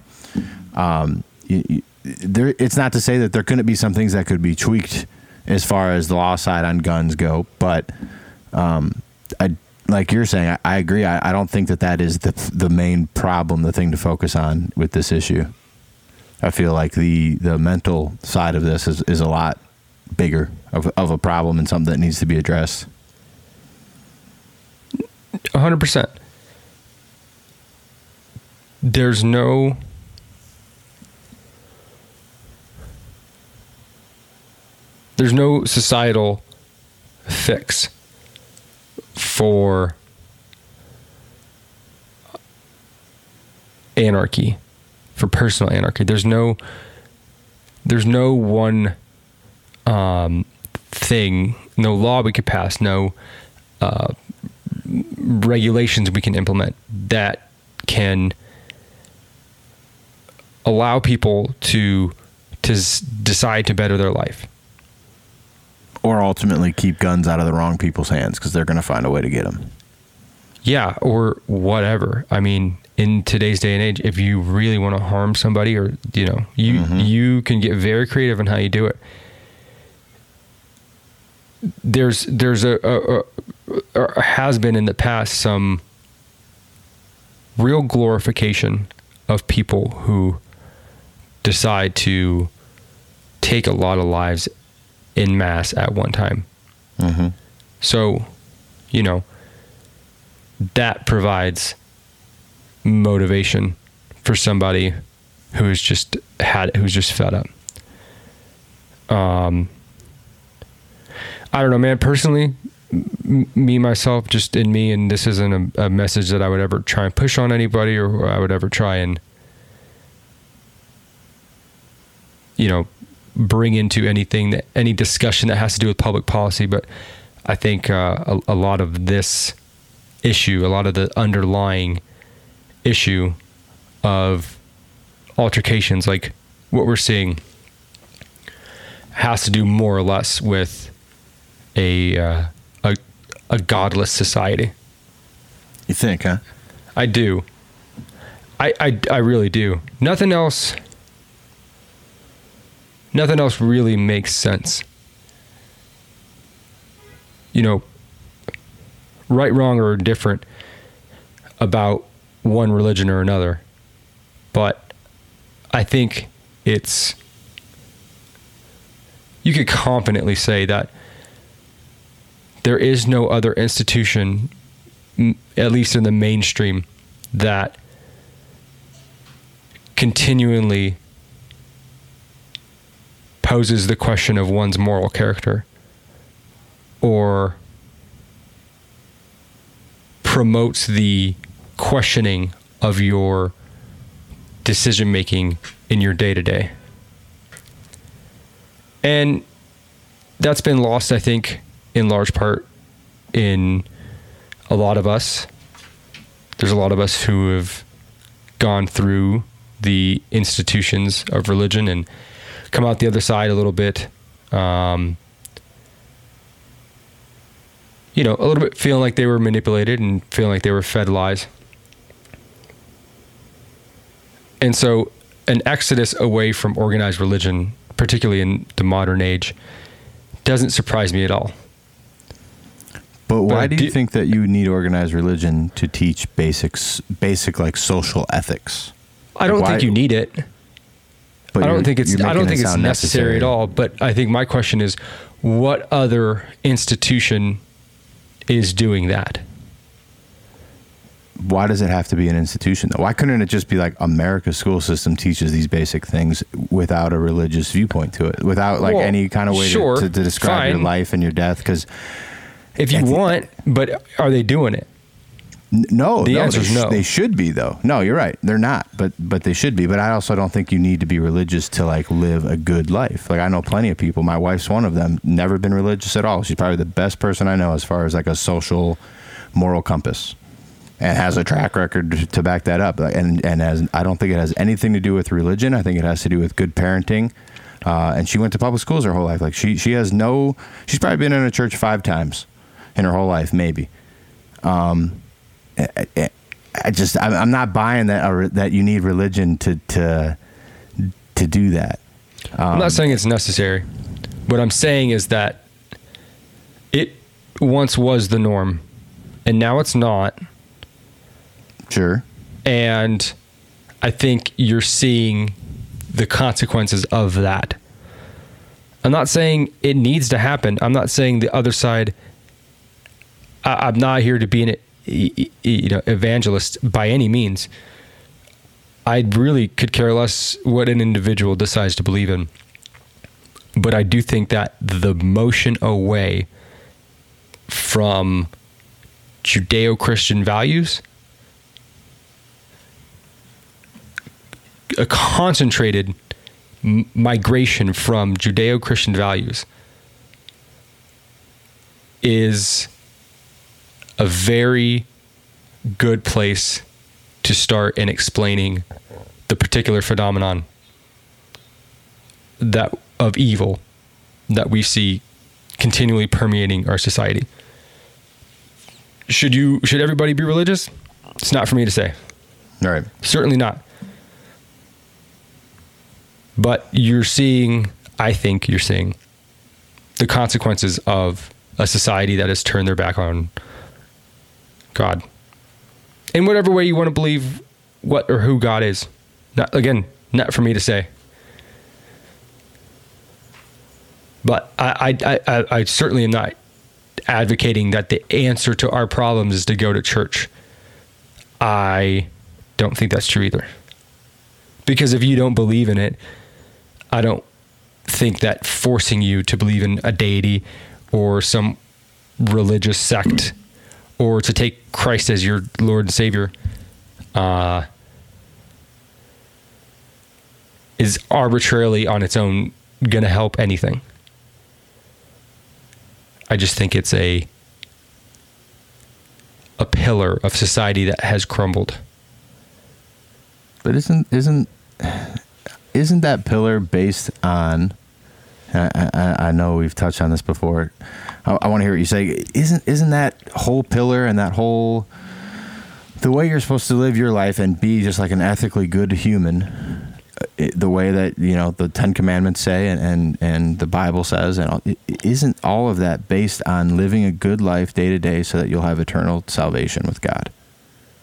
um, you, you, there it's not to say that there couldn't be some things that could be tweaked as far as the law side on guns go but um, I like you're saying I, I agree I, I don't think that that is the the main problem the thing to focus on with this issue I feel like the the mental side of this is, is a lot bigger of, of a problem and something that needs to be addressed. hundred percent. There's no there's no societal fix for anarchy, for personal anarchy. There's no there's no one um, thing, no law we could pass, no uh, regulations we can implement that can allow people to to decide to better their life. Or ultimately keep guns out of the wrong people's hands because they're going to find a way to get them. Yeah, or whatever. I mean, in today's day and age, if you really want to harm somebody, or you know, you mm-hmm. you can get very creative in how you do it. There's there's a, a, a or has been in the past some real glorification of people who decide to take a lot of lives in mass at one time. Mm-hmm. So, you know, that provides motivation for somebody who's just had who's just fed up. Um, I don't know, man. Personally, m- me myself, just in me, and this isn't a, a message that I would ever try and push on anybody, or I would ever try and, you know, bring into anything that any discussion that has to do with public policy. But I think uh, a, a lot of this issue, a lot of the underlying issue of altercations, like what we're seeing, has to do more or less with a uh, a, a godless society. You think, huh? I do. I, I, I really do. Nothing else. Nothing else really makes sense. You know, right, wrong, or different about one religion or another. But I think it's. You could confidently say that there is no other institution at least in the mainstream, that continually poses the question of one's moral character or promotes the questioning of your decision making in your day to day. And that's been lost, I think, in large part in a lot of us. There's a lot of us who have gone through the institutions of religion and come out the other side a little bit. Um, you know, a little bit feeling like they were manipulated and feeling like they were fed lies. And so, an exodus away from organized religion, particularly in the modern age, doesn't surprise me at all. But why But do you do- think that you need organized religion to teach basics, basic like social ethics? I don't Why- think you need it. But I don't think it's I don't think it it's sound necessary, at all. But I think my question is, what other institution is doing that? why does it have to be an institution though? Why couldn't it just be like America's school system teaches these basic things without a religious viewpoint to it, without like Well, any kind of way sure, to, to, to describe your life and your death? Because If you want, but are they doing it? No, The no, answer they is no. They should be though. No, you're right. They're not, but but they should be. But I also don't think you need to be religious to like live a good life. Like I know plenty of people. My wife's one of them. Never been religious at all. She's probably the best person I know as far as like a social, moral compass, and has a track record to back that up. And and has I don't think it has anything to do with religion. I think it has to do with good parenting. Uh, and she went to public schools her whole life. Like she she has no. She's probably been in a church five times in her whole life, maybe. I, I just I'm, I'm not buying that uh, that you need religion to to to do that. I'm Um, not saying it's necessary. What I'm saying is that it once was the norm, and now it's not. Sure. And I think you're seeing the consequences of that. I'm not saying it needs to happen. I'm not saying the other side. I, I'm not here to be an you know evangelist by any means. I really could care less what an individual decides to believe in. But I do think that the motion away from Judeo Christian values, a concentrated migration from Judeo Christian values, is a very good place to start in explaining the particular phenomenon that of evil that we see continually permeating our society. Should you should everybody be religious? It's not for me to say. All right. Certainly not. But you're seeing, I think you're seeing the consequences of a society that has turned their back on God. In whatever way you want to believe what or who God is. Not again, not for me to say. But I, I, I, I certainly am not advocating that the answer to our problems is to go to church. I don't think that's true either. Because if you don't believe in it, I don't think that forcing you to believe in a deity or some religious sect or to take Christ as your Lord and Savior uh, is arbitrarily on its own going to help anything. I just think it's a a pillar of society that has crumbled. But isn't isn't isn't that pillar based on? I, I, I know we've touched on this before. I, I want to hear what you say. Isn't isn't that whole pillar and that whole the way you're supposed to live your life and be just like an ethically good human, uh, the way that you know the Ten Commandments say and and, and the Bible says, and all, isn't all of that based on living a good life day to day so that you'll have eternal salvation with God?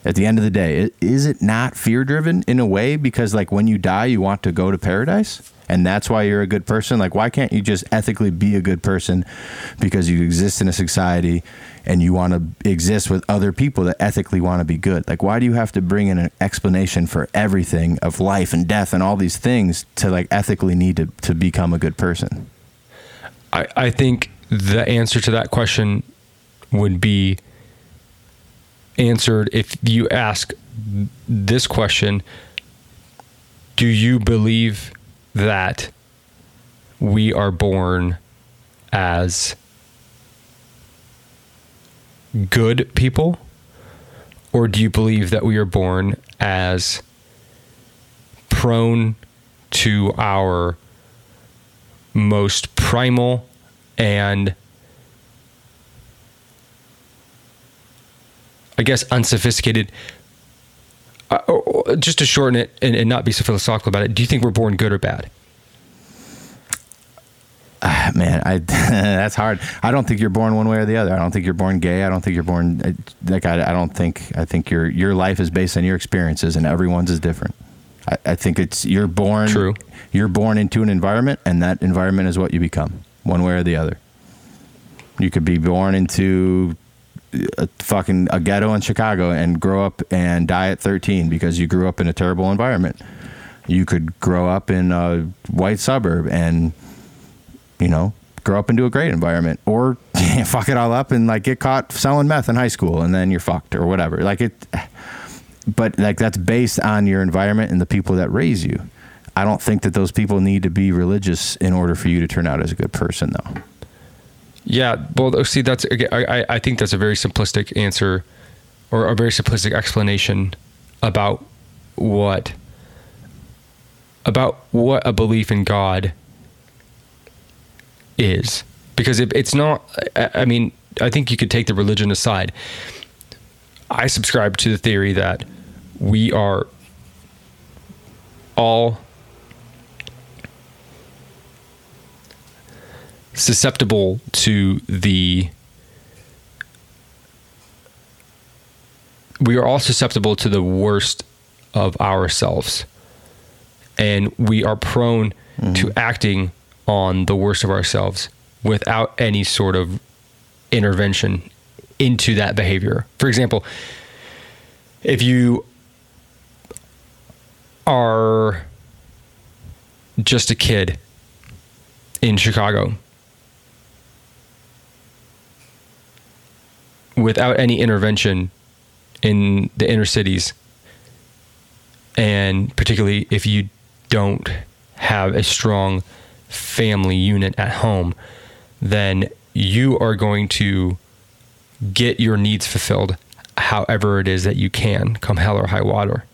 At the end of the day, is it not fear driven in a way? Because like when you die, you want to go to paradise, and that's why you're a good person. Like why can't you just ethically be a good person because you exist in a society and you want to exist with other people that ethically want to be good? Like why do you have to bring in an explanation for everything of life and death and all these things to like ethically need to to become a good person? I, I think the answer to that question would be answered if you ask this question Do you believe that we are born as good people? Or do you believe that we are born as prone to our most primal and I guess unsophisticated. Uh, or- or just to shorten it and, and not be so philosophical about it, do you think we're born good or bad? Man, I that's hard. I don't think you're born one way or the other. I don't think you're born gay. I don't think you're born uh, like I, I don't think I think your your life is based on your experiences and everyone's is different. I, I think it's you're born True. You're born into an environment and that environment is what you become, one way or the other. You could be born into a fucking a ghetto in Chicago and grow up and die at 13 because you grew up in a terrible environment. You could grow up in a white suburb and you know grow up into a great environment or fuck it all up and like get caught selling meth in high school and then you're fucked or whatever. Like it but like that's based on your environment and the people that raise you. I don't think that those people need to be religious in order for you to turn out as a good person though. Yeah, well, see, that's I I think that's a very simplistic answer, or a very simplistic explanation about what about what a belief in God is, because it, it's not. I mean, I think you could take the religion aside. I subscribe to the theory that we are all susceptible to the we are all susceptible to the worst of ourselves and we are prone mm-hmm. to acting on the worst of ourselves without any sort of intervention into that behavior for example if you are just a kid in Chicago without any intervention in the inner cities, and particularly if you don't have a strong family unit at home, then you are going to get your needs fulfilled however it is that you can, come hell or high water.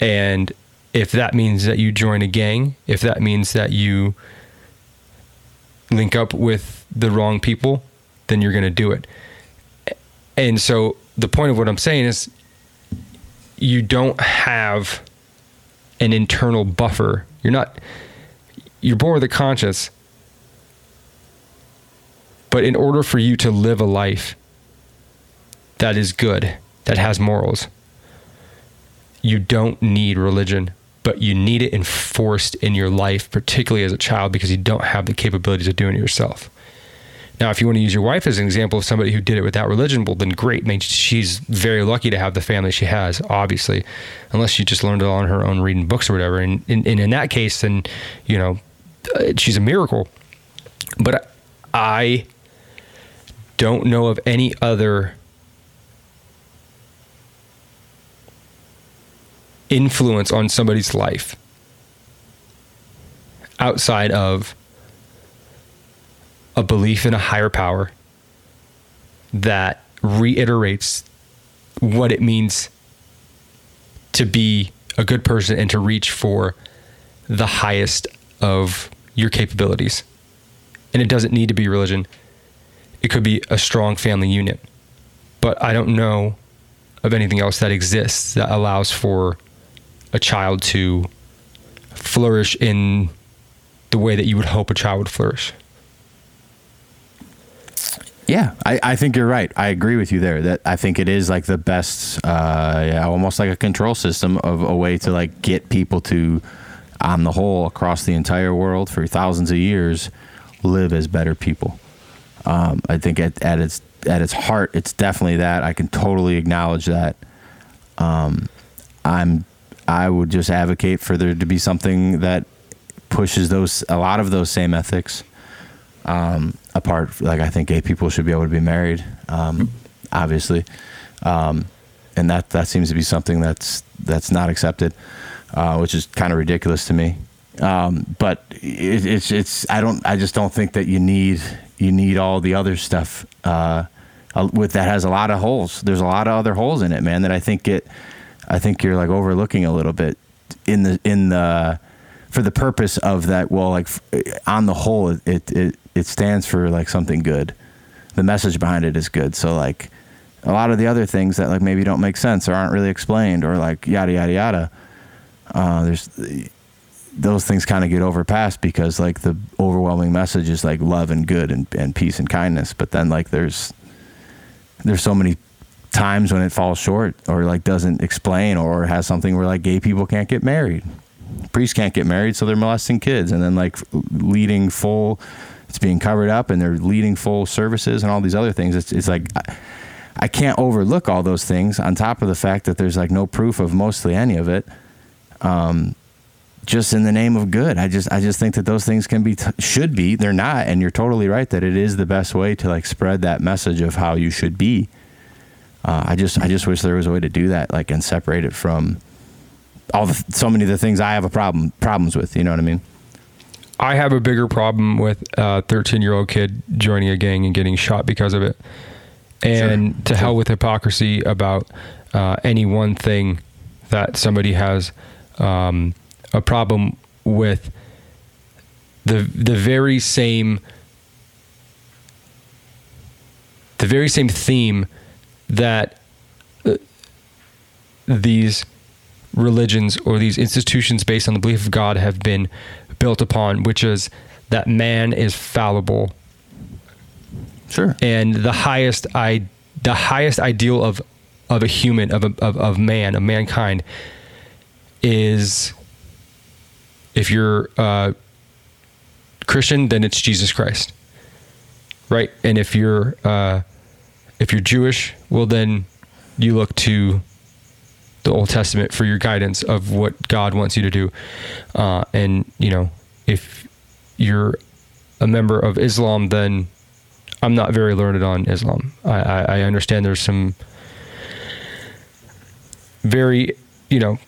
And if that means that you join a gang, if that means that you link up with the wrong people, then you're going to do it. And so the point of what I'm saying is you don't have an internal buffer. You're not you're born with a conscience. But in order for you to live a life that is good, that has morals, you don't need religion, but you need it enforced in your life, particularly as a child, because you don't have the capabilities of doing it yourself. Now, if you want to use your wife as an example of somebody who did it without religion, well, then great. I mean, she's very lucky to have the family she has, obviously, unless she just learned it on her own reading books or whatever. And, and, and in that case, then, you know, uh, she's a miracle. But I don't know of any other influence on somebody's life outside of a belief in a higher power that reiterates what it means to be a good person and to reach for the highest of your capabilities. And it doesn't need to be religion, it could be a strong family unit. But I don't know of anything else that exists that allows for a child to flourish in the way that you would hope a child would flourish. Yeah, I, I think you're right. I agree with you there. That I think it is like the best, uh, yeah, almost like a control system of a way to like get people to, on the whole, across the entire world for thousands of years, live as better people. Um, I think at, at its at its heart, it's definitely that. I can totally acknowledge that. Um, I'm I would just advocate for there to be something that pushes those a lot of those same ethics um, apart, like I think gay people should be able to be married, um, obviously, um, and that that seems to be something that's that's not accepted, uh, which is kind of ridiculous to me. Um, but it, it's it's I don't I just don't think that you need you need all the other stuff uh, with that has a lot of holes. There's a lot of other holes in it, man. That I think get I think you're like overlooking a little bit in the in the for the purpose of that. Well, like on the whole, it it it stands for like something good. The message behind it is good. So like a lot of the other things that like maybe don't make sense or aren't really explained or like yada yada yada. Uh, there's those things kind of get overpassed because like the overwhelming message is like love and good and, and peace and kindness. But then like there's there's so many times when it falls short or like doesn't explain or has something where like gay people can't get married priests can't get married so they're molesting kids and then like leading full it's being covered up and they're leading full services and all these other things. It's, it's like, I, I can't overlook all those things on top of the fact that there's like no proof of mostly any of it. Um, just in the name of good. I just I just think that those things can be t- should be. They're not, and you're totally right that it is the best way to like spread that message of how you should be. Uh, I just I just wish there was a way to do that, like and separate it from all the so many of the things I have a problem problems with. You know what I mean? I have a bigger problem with a 13 year old kid joining a gang and getting shot because of it. And Sure. to hell with hypocrisy about uh, any one thing that somebody has um, a problem with the the very same the very same theme that uh, these religions or these institutions based on the belief of God have been built upon, which is that man is fallible Sure. and the highest I the highest ideal of of a human of a, of of man of mankind is if you're uh, Christian, then it's Jesus Christ, right? And if you're uh, if you're Jewish, well then you look to the Old Testament for your guidance of what God wants you to do, uh, and you know if you're a member of Islam, then I'm not very learned on Islam. I, I, I understand there's some very, you know,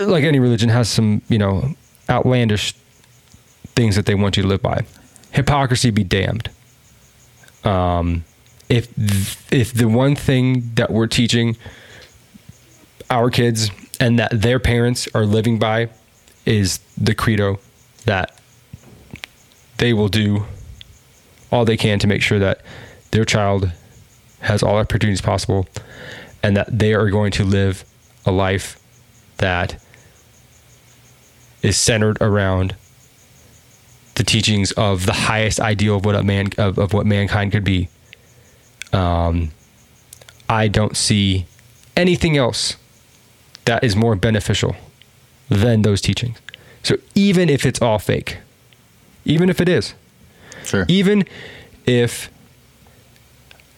like any religion has some, you know, outlandish things that they want you to live by. Hypocrisy be damned. Um, if if the one thing that we're teaching our kids and that their parents are living by is the credo that they will do all they can to make sure that their child has all opportunities possible and that they are going to live a life that is centered around the teachings of the highest ideal of what a man of, of what mankind could be. Um, i don't see anything else that is more beneficial than those teachings so even if it's all fake even if it is Sure. even if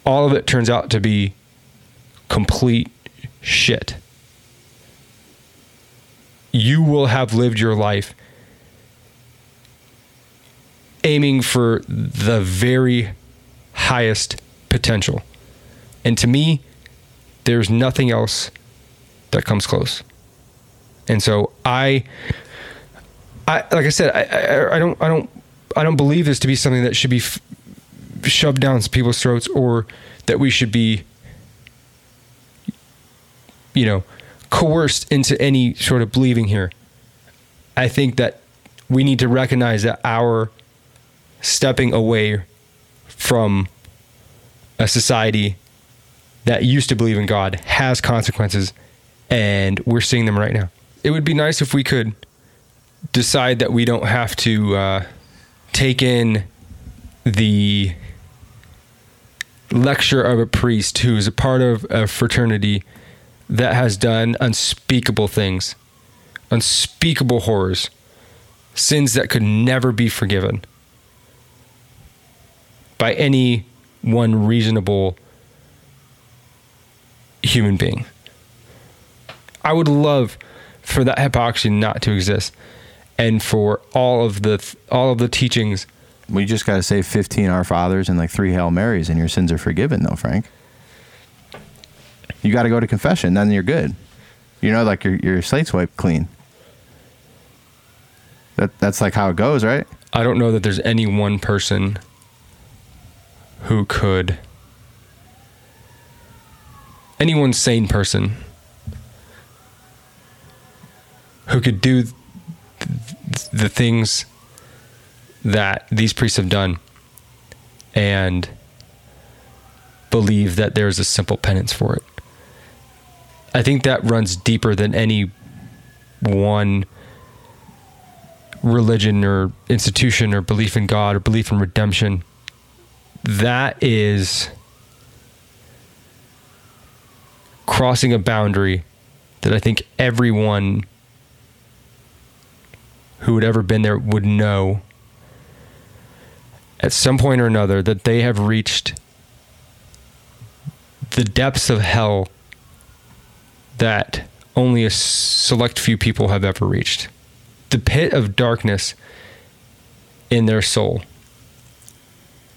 all of it turns out to be complete shit, you will have lived your life aiming for the very highest potential. And to me, there's nothing else that comes close. And so I, I like I said, I, I, I don't, I don't, I don't believe this to be something that should be f- shoved down people's throats, or that we should be, you know, coerced into any sort of believing here. I think that we need to recognize that our stepping away from a society that used to believe in God has consequences, and we're seeing them right now. It would be nice if we could decide that we don't have to uh, take in the lecture of a priest who is a part of a fraternity that has done unspeakable things, unspeakable horrors, sins that could never be forgiven by any one reasonable human being. I would love for that hypocrisy not to exist and for all of the all of the teachings We just got to say 15 Our Fathers and like three Hail Marys, and your sins are forgiven, though, Frank. You got to go to confession, then you're good. You know, like your your slate's wiped clean. That that's like how it goes, right? I don't know that there's any one person who could any one sane person who could do th- th- the things that these priests have done and believe that there's a simple penance for it. I think that runs deeper than any one religion or institution or belief in God or belief in redemption. That is crossing a boundary that I think everyone who had ever been there would know at some point or another that they have reached the depths of hell that only a select few people have ever reached. The pit of darkness in their soul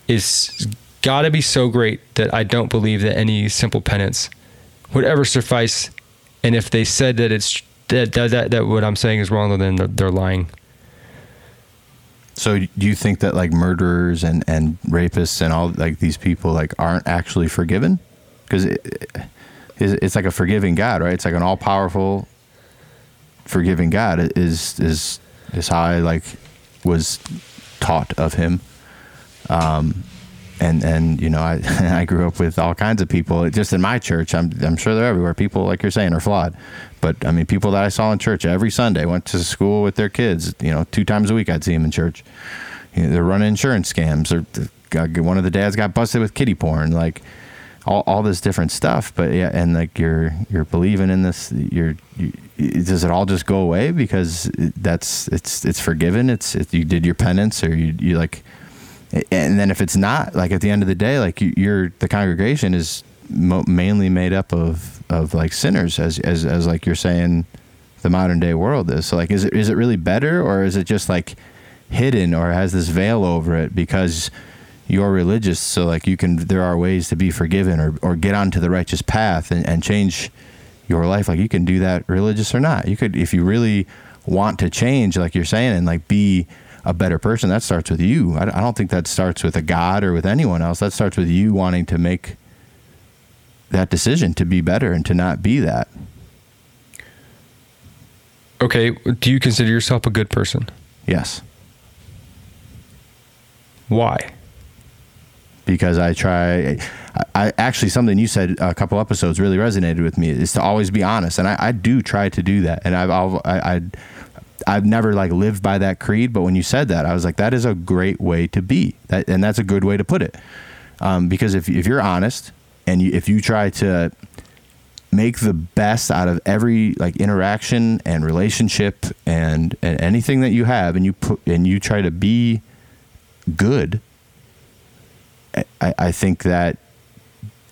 is got to be so great that I don't believe that any simple penance would ever suffice. And if they said that it's that that, that, that what I'm saying is wrong, then they're, lying. So do you think that like murderers and, and rapists and all like these people like aren't actually forgiven? Because it, it's like a forgiving God, right? It's like an all powerful, forgiving God is is is how I like was taught of Him. Um, and and you know I I grew up with all kinds of people just in my church. I'm I'm sure they're everywhere. People like you're saying are flawed, but I mean people that I saw in church every Sunday went to school with their kids. You know, two times a week I'd see them in church. You know, they're running insurance scams. Or one of the dads got busted with kitty porn. Like all, all this different stuff. But yeah, and like you're you're believing in this. You're you, does it all just go away because that's it's it's forgiven? It's it, you did your penance or you you like, and then if it's not like at the end of the day, like you, you're the congregation is mo- mainly made up of of like sinners as as as like you're saying the modern day world is. So like is it is it really better or is it just like hidden or has this veil over it because you're religious so like you can there are ways to be forgiven or, or get onto the righteous path and, and change your life like you can do that religious or not you could if you really want to change like you're saying and like be a better person that starts with you. I, I don't think that starts with a god or with anyone else. That starts with you wanting to make that decision to be better and to not be that. Okay do you consider yourself a good person? Yes. Why? Because I try. I, I, actually something you said a couple episodes really resonated with me is to always be honest, and I, I do try to do that, and I've I've, I, I've never like lived by that creed, but when you said that, I was like, that is a great way to be, that, and that's a good way to put it, um, because if if you're honest and you, if you try to make the best out of every like interaction and relationship and, and anything that you have and you put and you try to be good I, I think that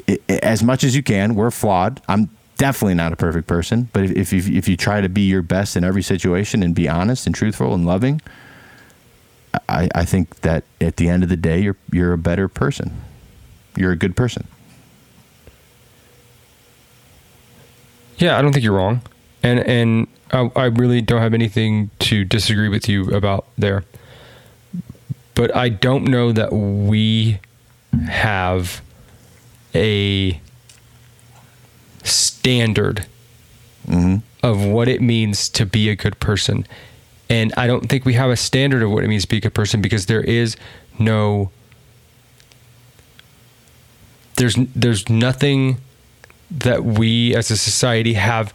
it, as much as you can, we're flawed. I'm definitely not a perfect person, but if, if you, if you try to be your best in every situation and be honest and truthful and loving, I, I think that at the end of the day, you're you're a better person. You're a good person. Yeah, I don't think you're wrong, and and I, I really don't have anything to disagree with you about there. But I don't know that we have a standard mm-hmm. of what it means to be a good person. And I don't think we have a standard of what it means to be a good person because there is no there's there's nothing that we as a society have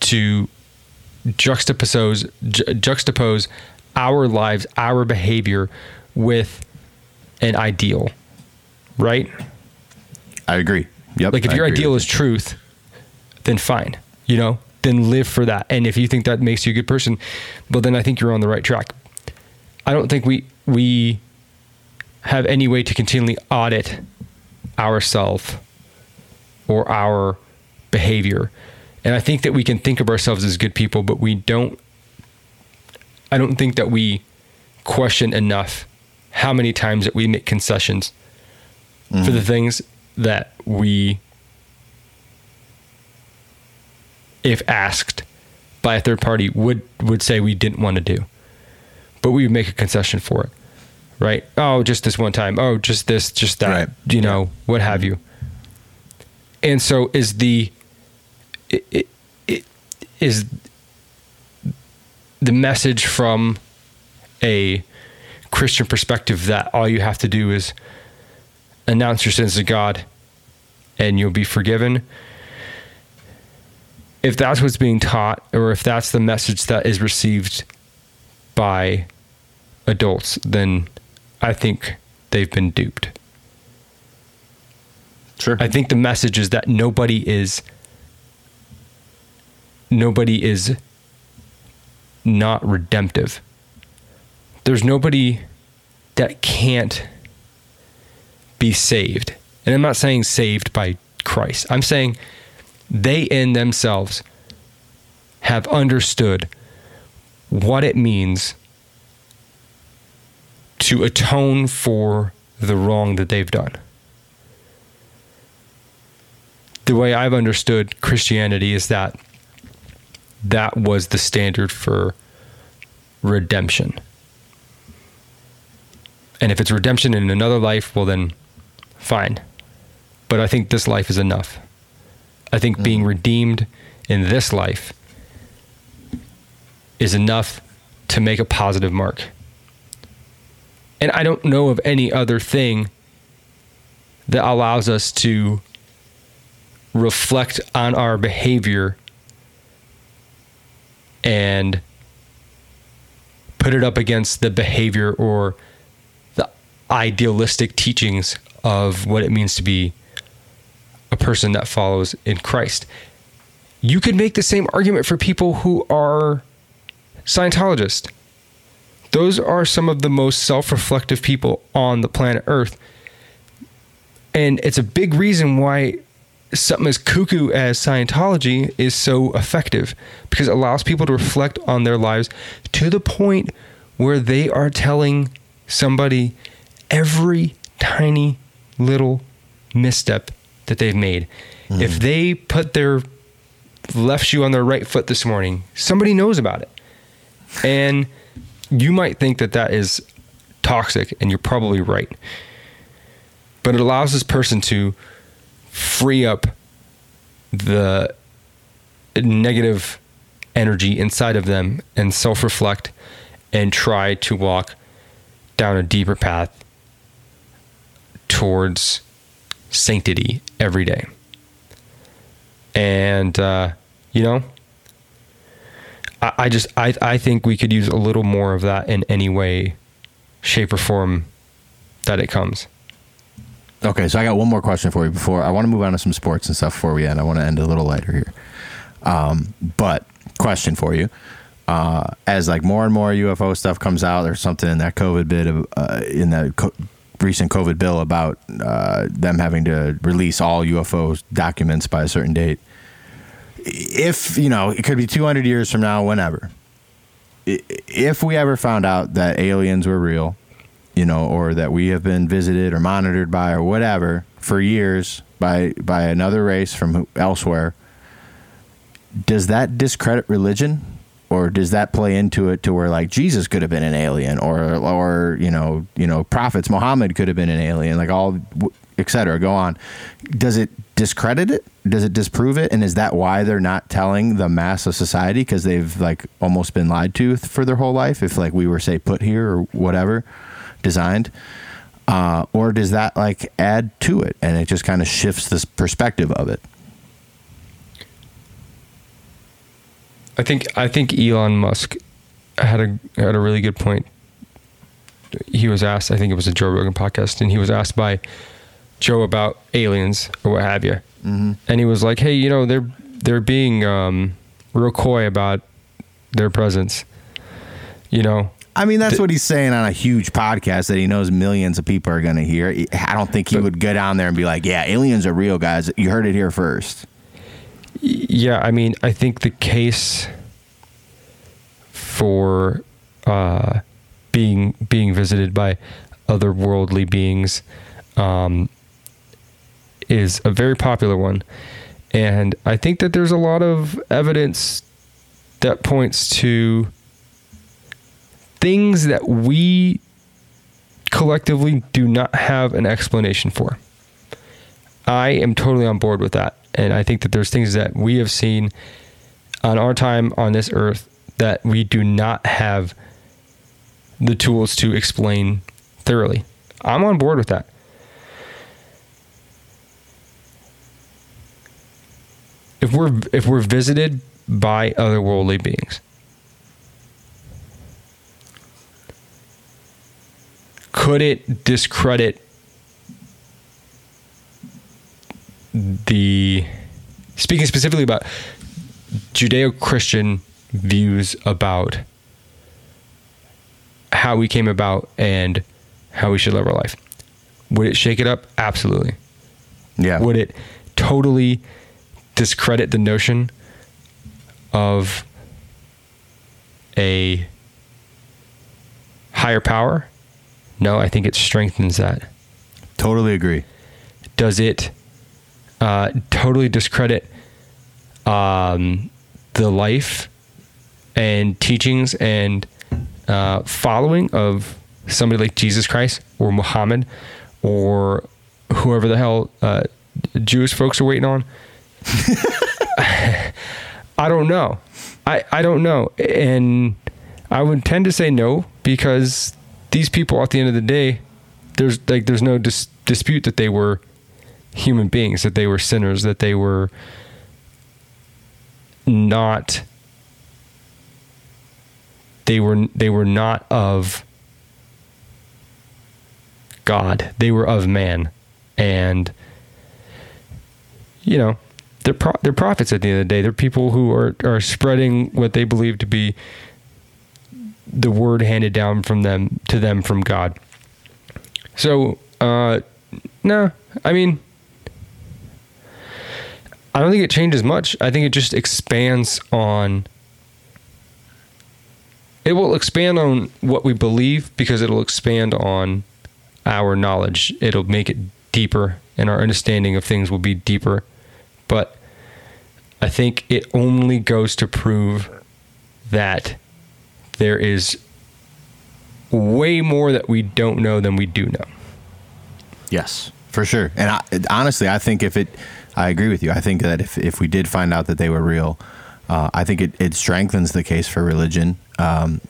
to juxtapose ju- juxtapose our lives, our behavior with an ideal right? I agree. Yep. Like if I your ideal is truth, then fine. You know, then live for that. And if you think that makes you a good person, well then I think you're on the right track. I don't think we we have any way to continually audit ourselves or our behavior. And I think that we can think of ourselves as good people, but we don't I don't think that we question enough how many times that we make concessions mm. for the things that we, if asked by a third party, would would say we didn't want to do, but we would make a concession for it, right? Oh, just this one time. Oh, just this, just that. Right. You know, what have you. And so is the it, it, it is the message from a Christian perspective that all you have to do is announce your sins to God and you'll be forgiven. If that's what's being taught, or if that's the message that is received by adults, then I think they've been duped. Sure. I think the message is that nobody is nobody is not redemptive. There's nobody that can't be saved. And I'm not saying saved by Christ. I'm saying they in themselves have understood what it means to atone for the wrong that they've done. The way I've understood Christianity is that that was the standard for redemption. And if it's redemption in another life, well, then fine. But I think this life is enough. I think mm-hmm. being redeemed in this life is enough to make a positive mark. And I don't know of any other thing that allows us to reflect on our behavior and put it up against the behavior or the idealistic teachings of what it means to be a person that follows in Christ. You could make the same argument for people who are Scientologists those are some of the most self reflective people on the planet Earth. And it's a big reason why something as cuckoo as Scientology is so effective because it allows people to reflect on their lives to the point where they are telling somebody every tiny little misstep that they've made. Mm. If they put their left shoe on their right foot this morning, somebody knows about it. And you might think that that is toxic, and you're probably right. But it allows this person to free up the negative energy inside of them and self reflect and try to walk down a deeper path towards sanctity every day. And, uh, you know, I, I just I I think we could use a little more of that in any way, shape or form that it comes. Okay, so I got one more question for you before I want to move on to some sports and stuff before we end. I want to end a little lighter here. Um, but question for you. Uh, as like more and more UFO stuff comes out, there's something in that COVID bit of uh, in that recent COVID bill about uh, them having to release all UFO documents by a certain date if you know, it could be 200 years from now, whenever. If we ever found out that aliens were real, you know, or that we have been visited or monitored by or whatever for years by by another race from elsewhere, does that discredit religion? Or does that play into it to where like Jesus could have been an alien, or or you know you know prophets Muhammad could have been an alien, like all etc. Go on. Does it discredit it? Does it disprove it? And is that why they're not telling the mass of society because they've like almost been lied to for their whole life? If like we were say put here or whatever, designed, uh, or does that like add to it and it just kind of shifts this perspective of it? I think I think Elon Musk had a had a really good point. He was asked, I think it was a Joe Rogan podcast, and he was asked by Joe about aliens or what have you, mm-hmm. and he was like, "Hey, you know, they're they're being um, real coy about their presence." You know, I mean, that's th- what he's saying on a huge podcast that he knows millions of people are going to hear. I don't think he would go down there and be like, "Yeah, aliens are real, guys. You heard it here first. Yeah, I mean, I think the case for uh, being being visited by otherworldly beings um, is a very popular one. And I think that there's a lot of evidence that points to things that we collectively do not have an explanation for. I am totally on board with that. And I think that there's things that we have seen on our time on this earth that we do not have the tools to explain thoroughly. I'm on board with that. if we're if we're visited by otherworldly beings could it discredit the speaking specifically about judeo-christian views about how we came about and how we should live our life Would it shake it up? Absolutely. Yeah. Would it totally discredit the notion of a higher power? No, I think it strengthens that. Totally agree. Does it uh, totally discredit um, the life and teachings and uh, following of somebody like Jesus Christ or Muhammad or whoever the hell uh, Jewish folks are waiting on? I don't know. I, I don't know. And I would tend to say no because these people at the end of the day, there's like there's no dis- dispute that they were human beings, that they were sinners, that they were not they were they were not of God. They were of man. And you know, they're pro- they're prophets at the end of the day. They're people who are are spreading what they believe to be the word handed down from them to them from God. So, uh no, I mean I don't think it changes much. I think it just expands on it will expand on what we believe because it'll expand on our knowledge. It'll make it deeper and our understanding of things will be deeper. But I think it only goes to prove that there is way more that we don't know than we do know. Yes, for sure. And I, honestly, I think if it, I agree with you. I think that if, if we did find out that they were real, uh, I think it, it strengthens the case for religion, um,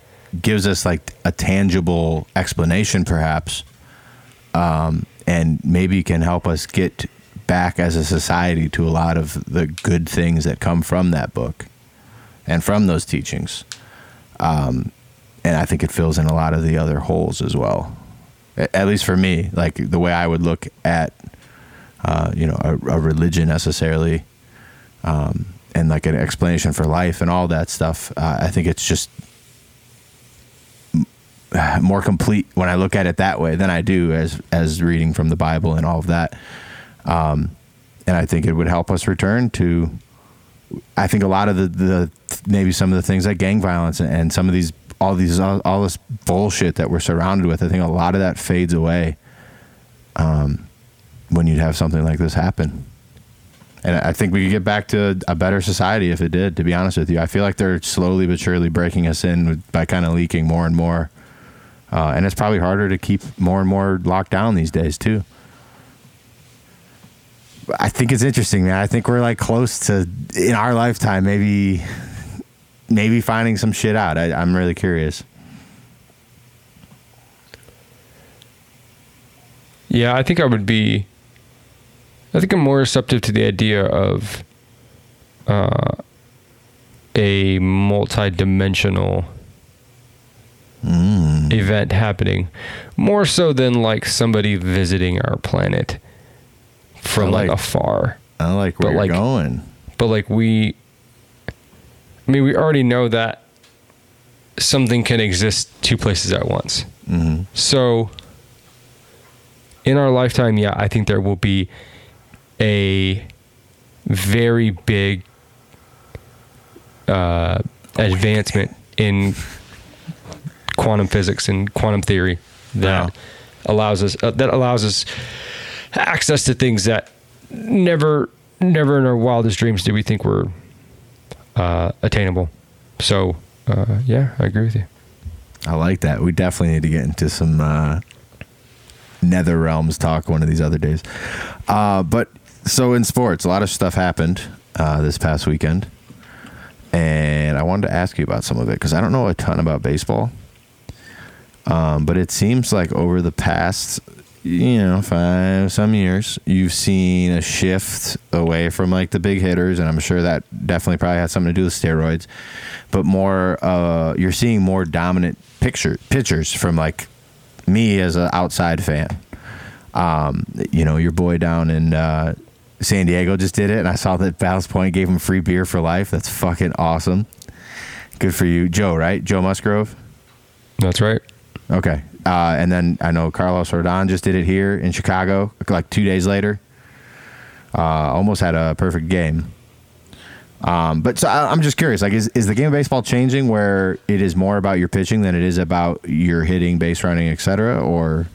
gives us like a tangible explanation, perhaps, um, and maybe can help us get back as a society to a lot of the good things that come from that book and from those teachings. Um, and I think it fills in a lot of the other holes as well. At least for me, like the way I would look at, uh, you know, a, a religion necessarily, um, and like an explanation for life and all that stuff. Uh, I think it's just more complete when I look at it that way than I do as as reading from the Bible and all of that. Um, and I think it would help us return to. I think a lot of the, the maybe some of the things like gang violence and, and some of these all these all, all, this bullshit that we're surrounded with. I think a lot of that fades away um, when you'd have something like this happen. And I think we could get back to a better society if it did. To be honest with you, I feel like they're slowly but surely breaking us in by kind of leaking more and more. Uh, and it's probably harder to keep more and more locked down these days too. I think it's interesting, man. I think we're like close to in our lifetime, maybe, maybe finding some shit out. I, I'm really curious. Yeah, I think I would be. I think I'm more receptive to the idea of uh, a multi-dimensional Mm. event happening, more so than like somebody visiting our planet from I like, like- afar. I like where But, you're like- going. But like we, I mean, we already know that something can exist two places at once. hmm So, in our lifetime, yeah, I think there will be a very big uh, advancement in quantum physics and quantum theory that Wow. allows us uh, that allows us access to things that never, never in our wildest dreams did we think were uh, attainable. So, uh, yeah, I agree with you. I like that. We definitely need to get into some uh, nether realms talk one of these other days. Uh, but so in sports, a lot of stuff happened uh, this past weekend, and I wanted to ask you about some of it because I don't know a ton about baseball. Um, but it seems like over the past, you know, five some years, you've seen a shift away from like the big hitters, and I'm sure that definitely probably has something to do with steroids. But more, uh, you're seeing more dominant picture pitchers from like me as an outside fan. Um, you know, your boy down in uh, San Diego just did it, and I saw that Ballast Point gave him free beer for life. That's fucking awesome. Good for you, Joe. Right, Joe Musgrove. That's right. Okay. Uh, and then I know Carlos Rodon just did it here in Chicago, like two days later. Uh, almost had a perfect game. Um, but so I, I'm just curious, like, is, is the game of baseball changing where it is more about your pitching than it is about your hitting, base running, etc., Or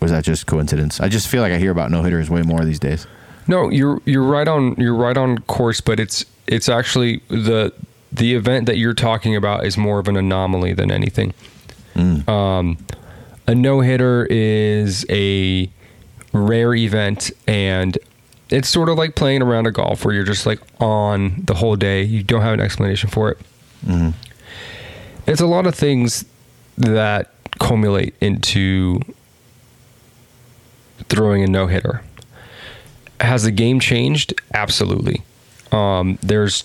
was that just coincidence? I just feel like I hear about no hitters way more these days. No, you're you're right on you're right on course, but it's it's actually the the event that you're talking about is more of an anomaly than anything. Um, a no hitter is a rare event, and it's sort of like playing around a golf where you're just like on the whole day. You don't have an explanation for it. It's a lot of things that culminate into throwing a no hitter. Has the game changed? Absolutely. Um, there's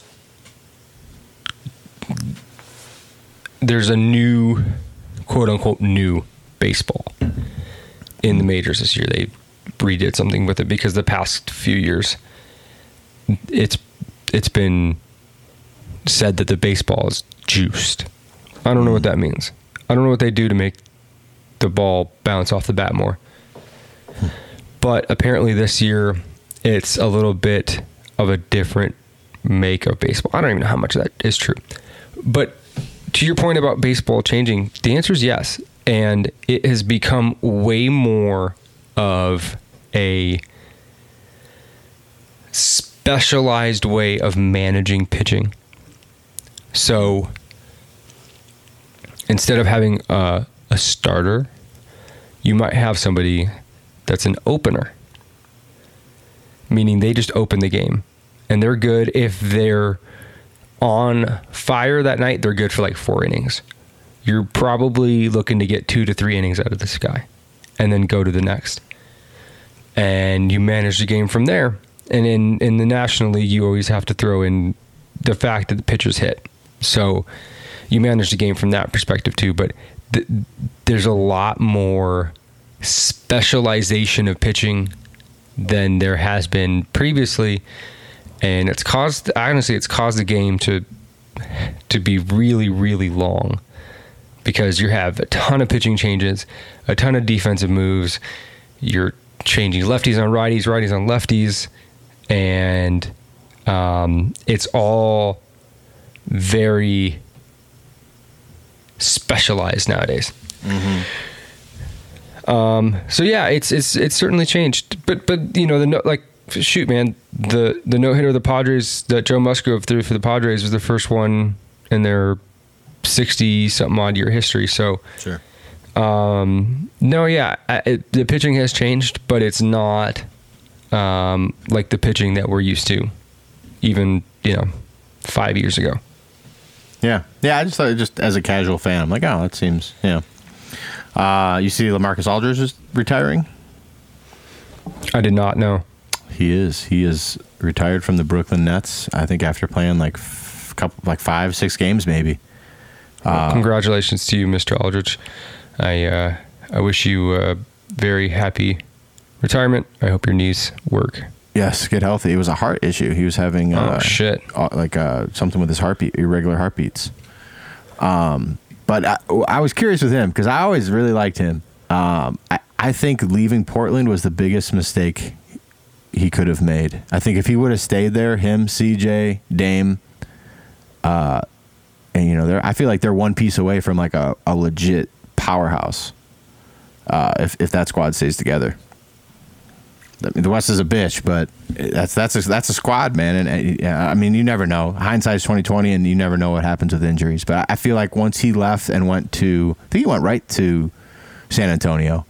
there's a new quote unquote new baseball in the majors this year. They redid something with it because the past few years it's it's been said that the baseball is juiced. I don't know what that means. I don't know what they do to make the ball bounce off the bat more. But apparently this year it's a little bit of a different make of baseball. I don't even know how much of that is true. But to your point about baseball changing, the answer is yes. And it has become way more of a specialized way of managing pitching. So instead of having a, a starter, you might have somebody that's an opener, meaning they just open the game and they're good if they're on fire that night, they're good for like four innings. You're probably looking to get two to three innings out of this guy and then go to the next. And you manage the game from there. And in, in the National League, you always have to throw in the fact that the pitchers hit. So you manage the game from that perspective too. But th- there's a lot more specialization of pitching than there has been previously. And it's caused honestly it's caused the game to to be really really long because you have a ton of pitching changes a ton of defensive moves. You're changing lefties on righties righties on lefties. And um, it's all very specialized nowadays um, so yeah, it's it's it's certainly changed. But but you know the no, like shoot man, the the no hitter of the Padres that Joe Musgrove threw for the Padres was the first one in their sixty something odd year history. So Sure. um, no, yeah, I- it, the pitching has changed, but it's not um, like the pitching that we're used to, even you know five years ago. Yeah, yeah. I just thought, just as a casual fan, I'm like, oh, that seems, yeah. Uh, you see, Lamarcus Aldridge is retiring. I did not know. He is. He is retired from the Brooklyn Nets. I think after playing like f- couple, like five, six games, maybe. Well, congratulations to you, Mr. Aldridge. I uh, I wish you a very happy retirement. I hope your knees work. Yes, get healthy. It was a heart issue. He was having Oh, uh, shit. uh, like uh, something with his heartbeat, irregular heartbeats. Um, but I, I was curious with him because I always really liked him. Um, I, I think leaving Portland was the biggest mistake he could have made. I think if he would have stayed there, him, CJ, Dame, uh, and you know, they're, I feel like they're one piece away from like a, a legit powerhouse. Uh, if if that squad stays together. I mean, the West is a bitch, but that's that's a, that's a squad, man. And uh, I mean, you never know. Hindsight's twenty twenty, and you never know what happens with injuries. But I feel like once he left and went to, I think he went right to San Antonio.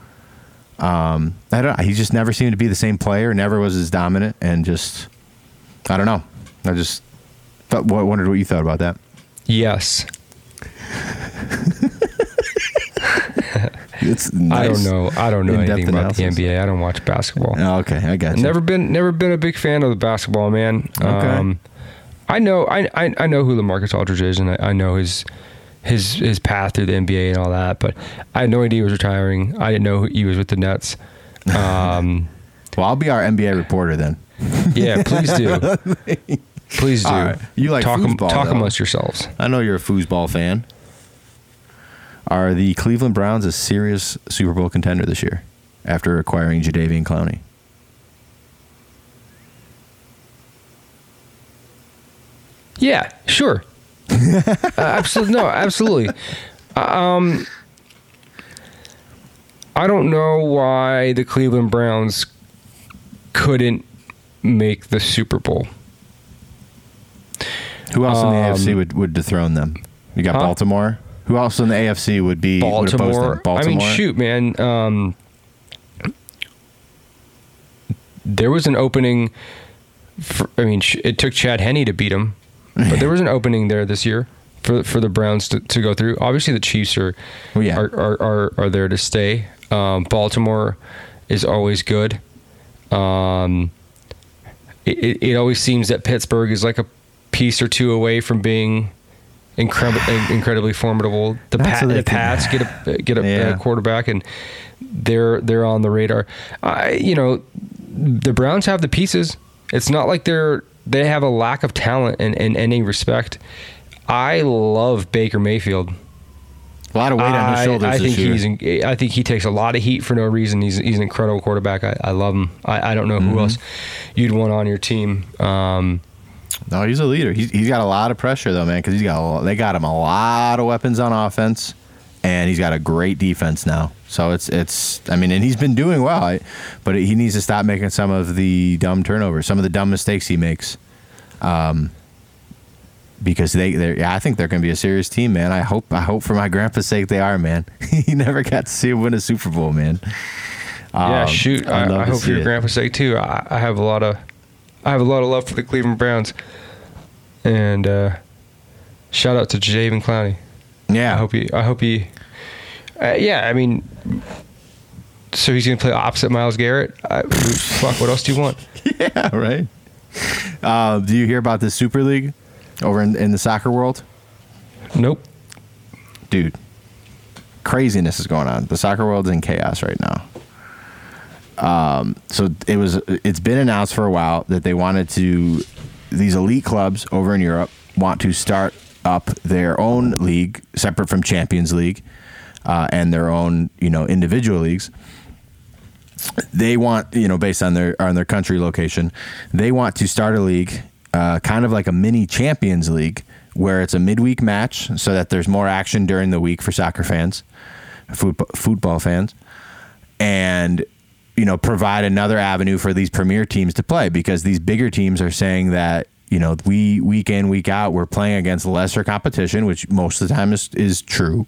Um, I don't. He just never seemed to be the same player. Never was as dominant, and just I don't know. I just thought, wondered what you thought about that. Yes, It's I don't know. I don't know anything about analysis. the NBA. I don't watch basketball. Oh, okay, I got you. Never been never been a big fan of the basketball, man. Okay. Um, I know I, I I know who Lamarcus Aldridge is, and I, I know his his his path through the NBA and all that. But I had no idea he was retiring. I didn't know he was with the Nets. Um, Well, I'll be our NBA reporter then. yeah, please do. Please do. Right. You like talk, foosball, talk though. amongst yourselves. I know you're a foosball fan. Are the Cleveland Browns a serious Super Bowl contender this year after acquiring Jadeveon Clowney? Yeah, sure. uh, absolutely, no, absolutely. Um, I don't know why the Cleveland Browns couldn't make the Super Bowl. Who else in the Um, AFC would, would dethrone them? You got Huh? Baltimore. Who else in the AFC would be would oppose them? Baltimore. I mean, shoot, man. Um, there was an opening. For, I mean, it took Chad Henne to beat him, but there was an opening there this year for for the Browns to, to go through. Obviously, the Chiefs are Well, yeah. are, are, are are there to stay. Um, Baltimore is always good. Um, it, it, it always seems that Pittsburgh is like a piece or two away from being incredibly incredibly formidable. The, That's Pat, what they the Pats get a get a, Yeah. a quarterback, and they're they're on the radar. I you know the Browns have the pieces. It's not like they're they have a lack of talent in, in any respect. I love Baker Mayfield. a lot of weight on his I- shoulders I, think he's. in- I think he takes a lot of heat for no reason. He's he's an incredible quarterback. I, I love him. I, I don't know Mm-hmm. who else you'd want on your team. Um, No, he's a leader. He's, he's got a lot of pressure though, man, because he's got a, they got him a lot of weapons on offense, and he's got a great defense now. So it's it's I mean, and he's been doing well, I, but he needs to stop making some of the dumb turnovers, some of the dumb mistakes he makes. Um, because they, they, yeah, I think they're going to be a serious team, man. I hope, I hope for my grandpa's sake they are, man. he never got to see him win a Super Bowl, man. yeah, Um, shoot. I'd I, I hope for your it. grandpa's sake too. I, I have a lot of, I have a lot of love for the Cleveland Browns, and uh, shout out to Javen Clowney. Yeah, I hope he. I hope he. Uh, yeah, I mean, so he's gonna play opposite Myles Garrett. I, fuck. What else do you want? Yeah, right. Uh, do you hear about the Super League over in, in the soccer world? Nope. Dude, craziness is going on. The soccer world's in chaos right now. Um, so it was. It's been announced for a while that they wanted to. These elite clubs over in Europe want to start up their own league, separate from Champions League, uh, and their own you know individual leagues they want you know based on their on their country location they want to start a league uh, kind of like a mini champions league where it's a midweek match so that there's more action during the week for soccer fans football, football fans and you know provide another avenue for these premier teams to play because these bigger teams are saying that you know we week in week out we're playing against lesser competition which most of the time is is true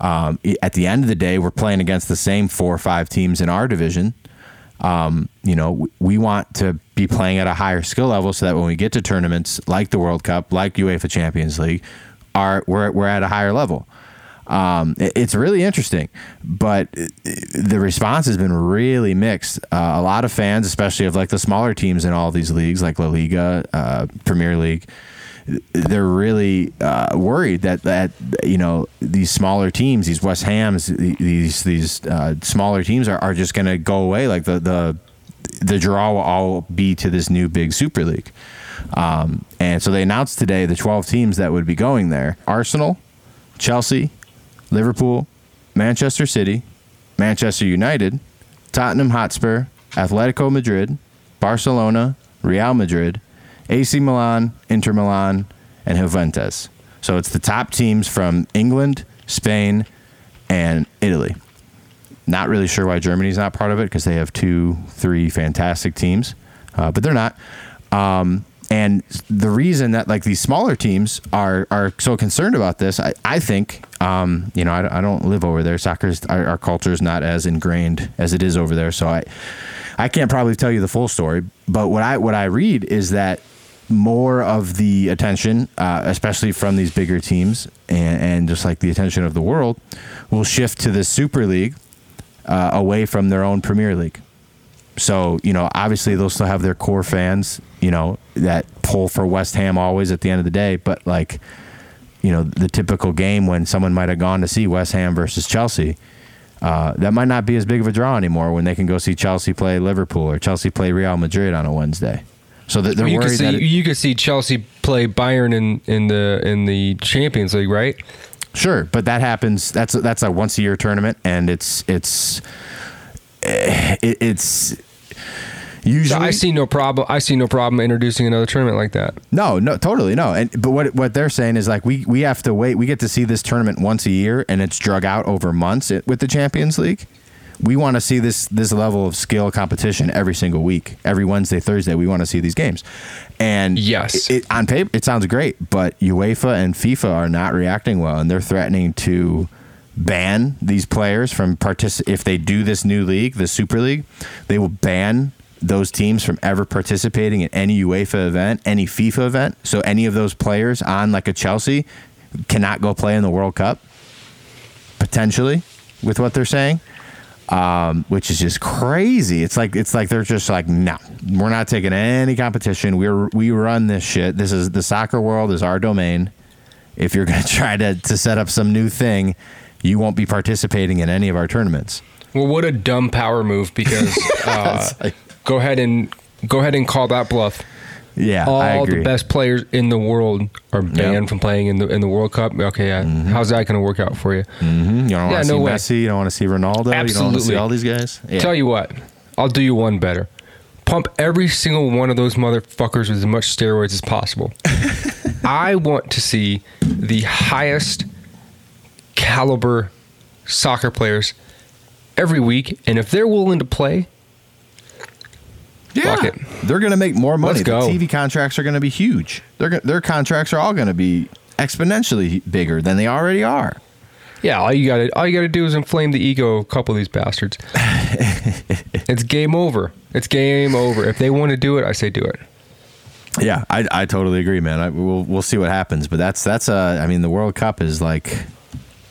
um, at the end of the day, we're playing against the same four or five teams in our division. Um, you know, we, want to be playing at a higher skill level so that when we get to tournaments like the World Cup, like UEFA Champions League, are we're we're at a higher level. Um, it- it's really interesting, but the response has been really mixed. Uh, a lot of fans, especially of like the smaller teams in all these leagues, like La Liga, uh, Premier League, they're really uh, worried that that you know these smaller teams, these West Hams, these these uh, smaller teams are, are just going to go away. Like the the the draw will all be to this new big Super League. Um, and so they announced today the 12 teams that would be going there: Arsenal, Chelsea, Liverpool, Manchester City, Manchester United, Tottenham Hotspur, Atletico Madrid, Barcelona, Real Madrid, AC Milan, Inter Milan, and Juventus. So it's the top teams from England, Spain, and Italy. Not really sure why Germany's not part of it because they have two, three fantastic teams, uh, but they're not. Um, and the reason that like these smaller teams are are so concerned about this, I, I think, um, you know, I, I don't live over there. Soccer's our, our culture is not as ingrained as it is over there, so I I can't probably tell you the full story. But what I what I read is that more of the attention, uh, especially from these bigger teams, and, and just like the attention of the world, will shift to the Super League uh, away from their own Premier League. So, you know, obviously they'll still have their core fans, you know, that pull for West Ham always at the end of the day. But, like, you know, the typical game when someone might have gone to see West Ham versus Chelsea, uh, that might not be as big of a draw anymore when they can go see Chelsea play Liverpool or Chelsea play Real Madrid on a Wednesday. So that they're you could worried see that. it- you could see Chelsea play Bayern in, in the in the Champions League, right? Sure, but that happens. That's a, that's a once a year tournament, and it's it's eh, it's usually. I see no problem. I see no problem introducing another tournament like that. No, no, totally no. And but what what they're saying is like we we have to wait. We get to see this tournament once a year, and it's drug out over months with the Champions League. We want to see this this level of skill competition every single week, every Wednesday, Thursday. We want to see these games, and Yes. it, it- on paper it sounds great, but UEFA and FIFA are not reacting well, and they're threatening to ban these players from partic- if they do this new league, the Super League, they will ban those teams from ever participating in any UEFA event, any FIFA event. So any of those players on like a Chelsea cannot go play in the World Cup potentially with what they're saying. Um, which is just crazy. It's like it's like they're just like, no, we're not taking any competition. We're we run this shit. This is the soccer world is our domain. If you're gonna try to to set up some new thing, you won't be participating in any of our tournaments. Well, what a dumb power move because uh, like- go ahead and go ahead and call that bluff. Yeah, I All the best players in the world are banned from playing in the in the World Cup. Okay, yeah. Mm-hmm. how's that going to work out for you? Mhm. You don't want Yeah, to no see way. Messi. You don't want to see Ronaldo. You don't want to see Absolutely. all these guys. Yeah. Tell you what, I'll do you one better. Pump every single one of those motherfuckers with as much steroids as possible. I want to see the highest caliber soccer players every week, and if they're willing to play, yeah. fuck it. They're going to make more money. Let's go. The TV contracts are going to be huge. Their their contracts are all going to be exponentially bigger than they already are. yeah, all you got to all you got to do is inflame the ego of a couple of these bastards. it's game over. It's game over. If they want to do it, I say do it. Yeah, I, I totally agree, man. I, we'll we'll see what happens, but that's that's uh I mean the World Cup is like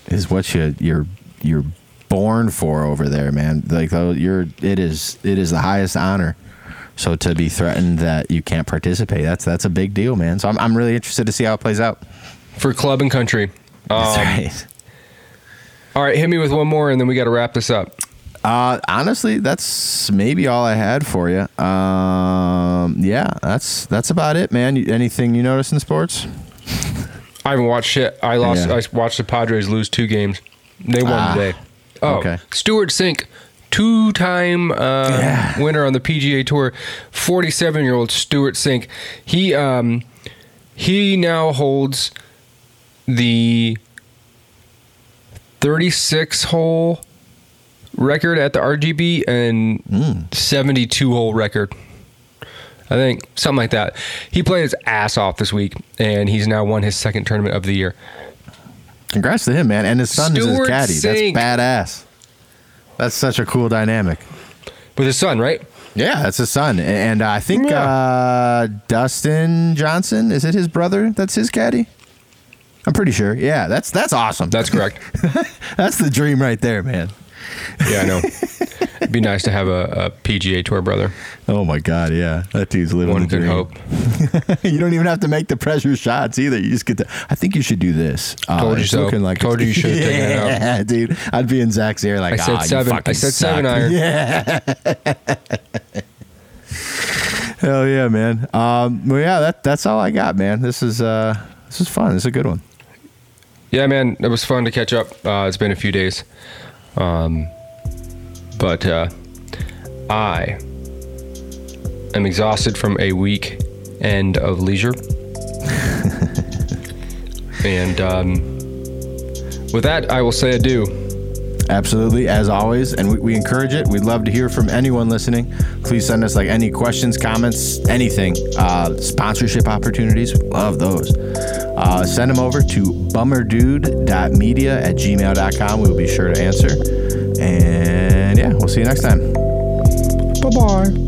is what you you're you're born for over there, man. Like you're it is it is the highest honor. So to be threatened that you can't participate, that's that's a big deal, man. So I'm I'm really interested to see how it plays out. For club and country. That's Um, right. All right, hit me with one more, and then we got to wrap this up. Uh, honestly, that's maybe all I had for you. Um, yeah, that's that's about it, man. Anything you notice in sports? I haven't watched shit. I lost. Yeah. I watched the Padres lose two games. They won Ah, today. Oh, okay. Stewart Cink, two-time uh, Yeah. winner on the PGA Tour. Forty-seven-year-old Stewart Cink. He um, he now holds the thirty-six hole record at the RBC and Hmm. seventy-two hole record. I think something like that. He played his ass off this week, and he's now won his second tournament of the year. Congrats to him, man. And his son is his caddy. Cink. That's badass. That's such a cool dynamic. With his son, right? Yeah, that's his son, and uh, I think Yeah. uh, Dustin Johnson is it his brother? That's his caddy. I'm pretty sure. Yeah, that's that's awesome. That's correct. that's the dream right there, man. Yeah, I know. It'd be nice to have a, a PGA Tour brother. Oh my god, yeah, that dude's living One the dream. hope. you don't even have to make the pressure shots either. You just get to. I think you should do this. Uh, Told you so. looking like Told you you should've taken it out. Yeah, dude. I'd be in Zach's ear like I said "Ah, you seven. I said seven iron. Yeah. Hell yeah, man. Um, well, yeah, that that's all I got, man. This is uh, this is fun. This is a good one. Yeah, man, it was fun to catch up. Uh, it's been a few days, um, but uh, I am exhausted from a week end of leisure, and um, with that, I will say adieu. Absolutely, as always, and we, we encourage it. We'd love to hear from anyone listening. Please send us like any questions, comments, anything. Uh, sponsorship opportunities, love those. Uh, send them over to bummerdude.media at gmail.com. We'll be sure to answer. And yeah, we'll see you next time. Bye bye.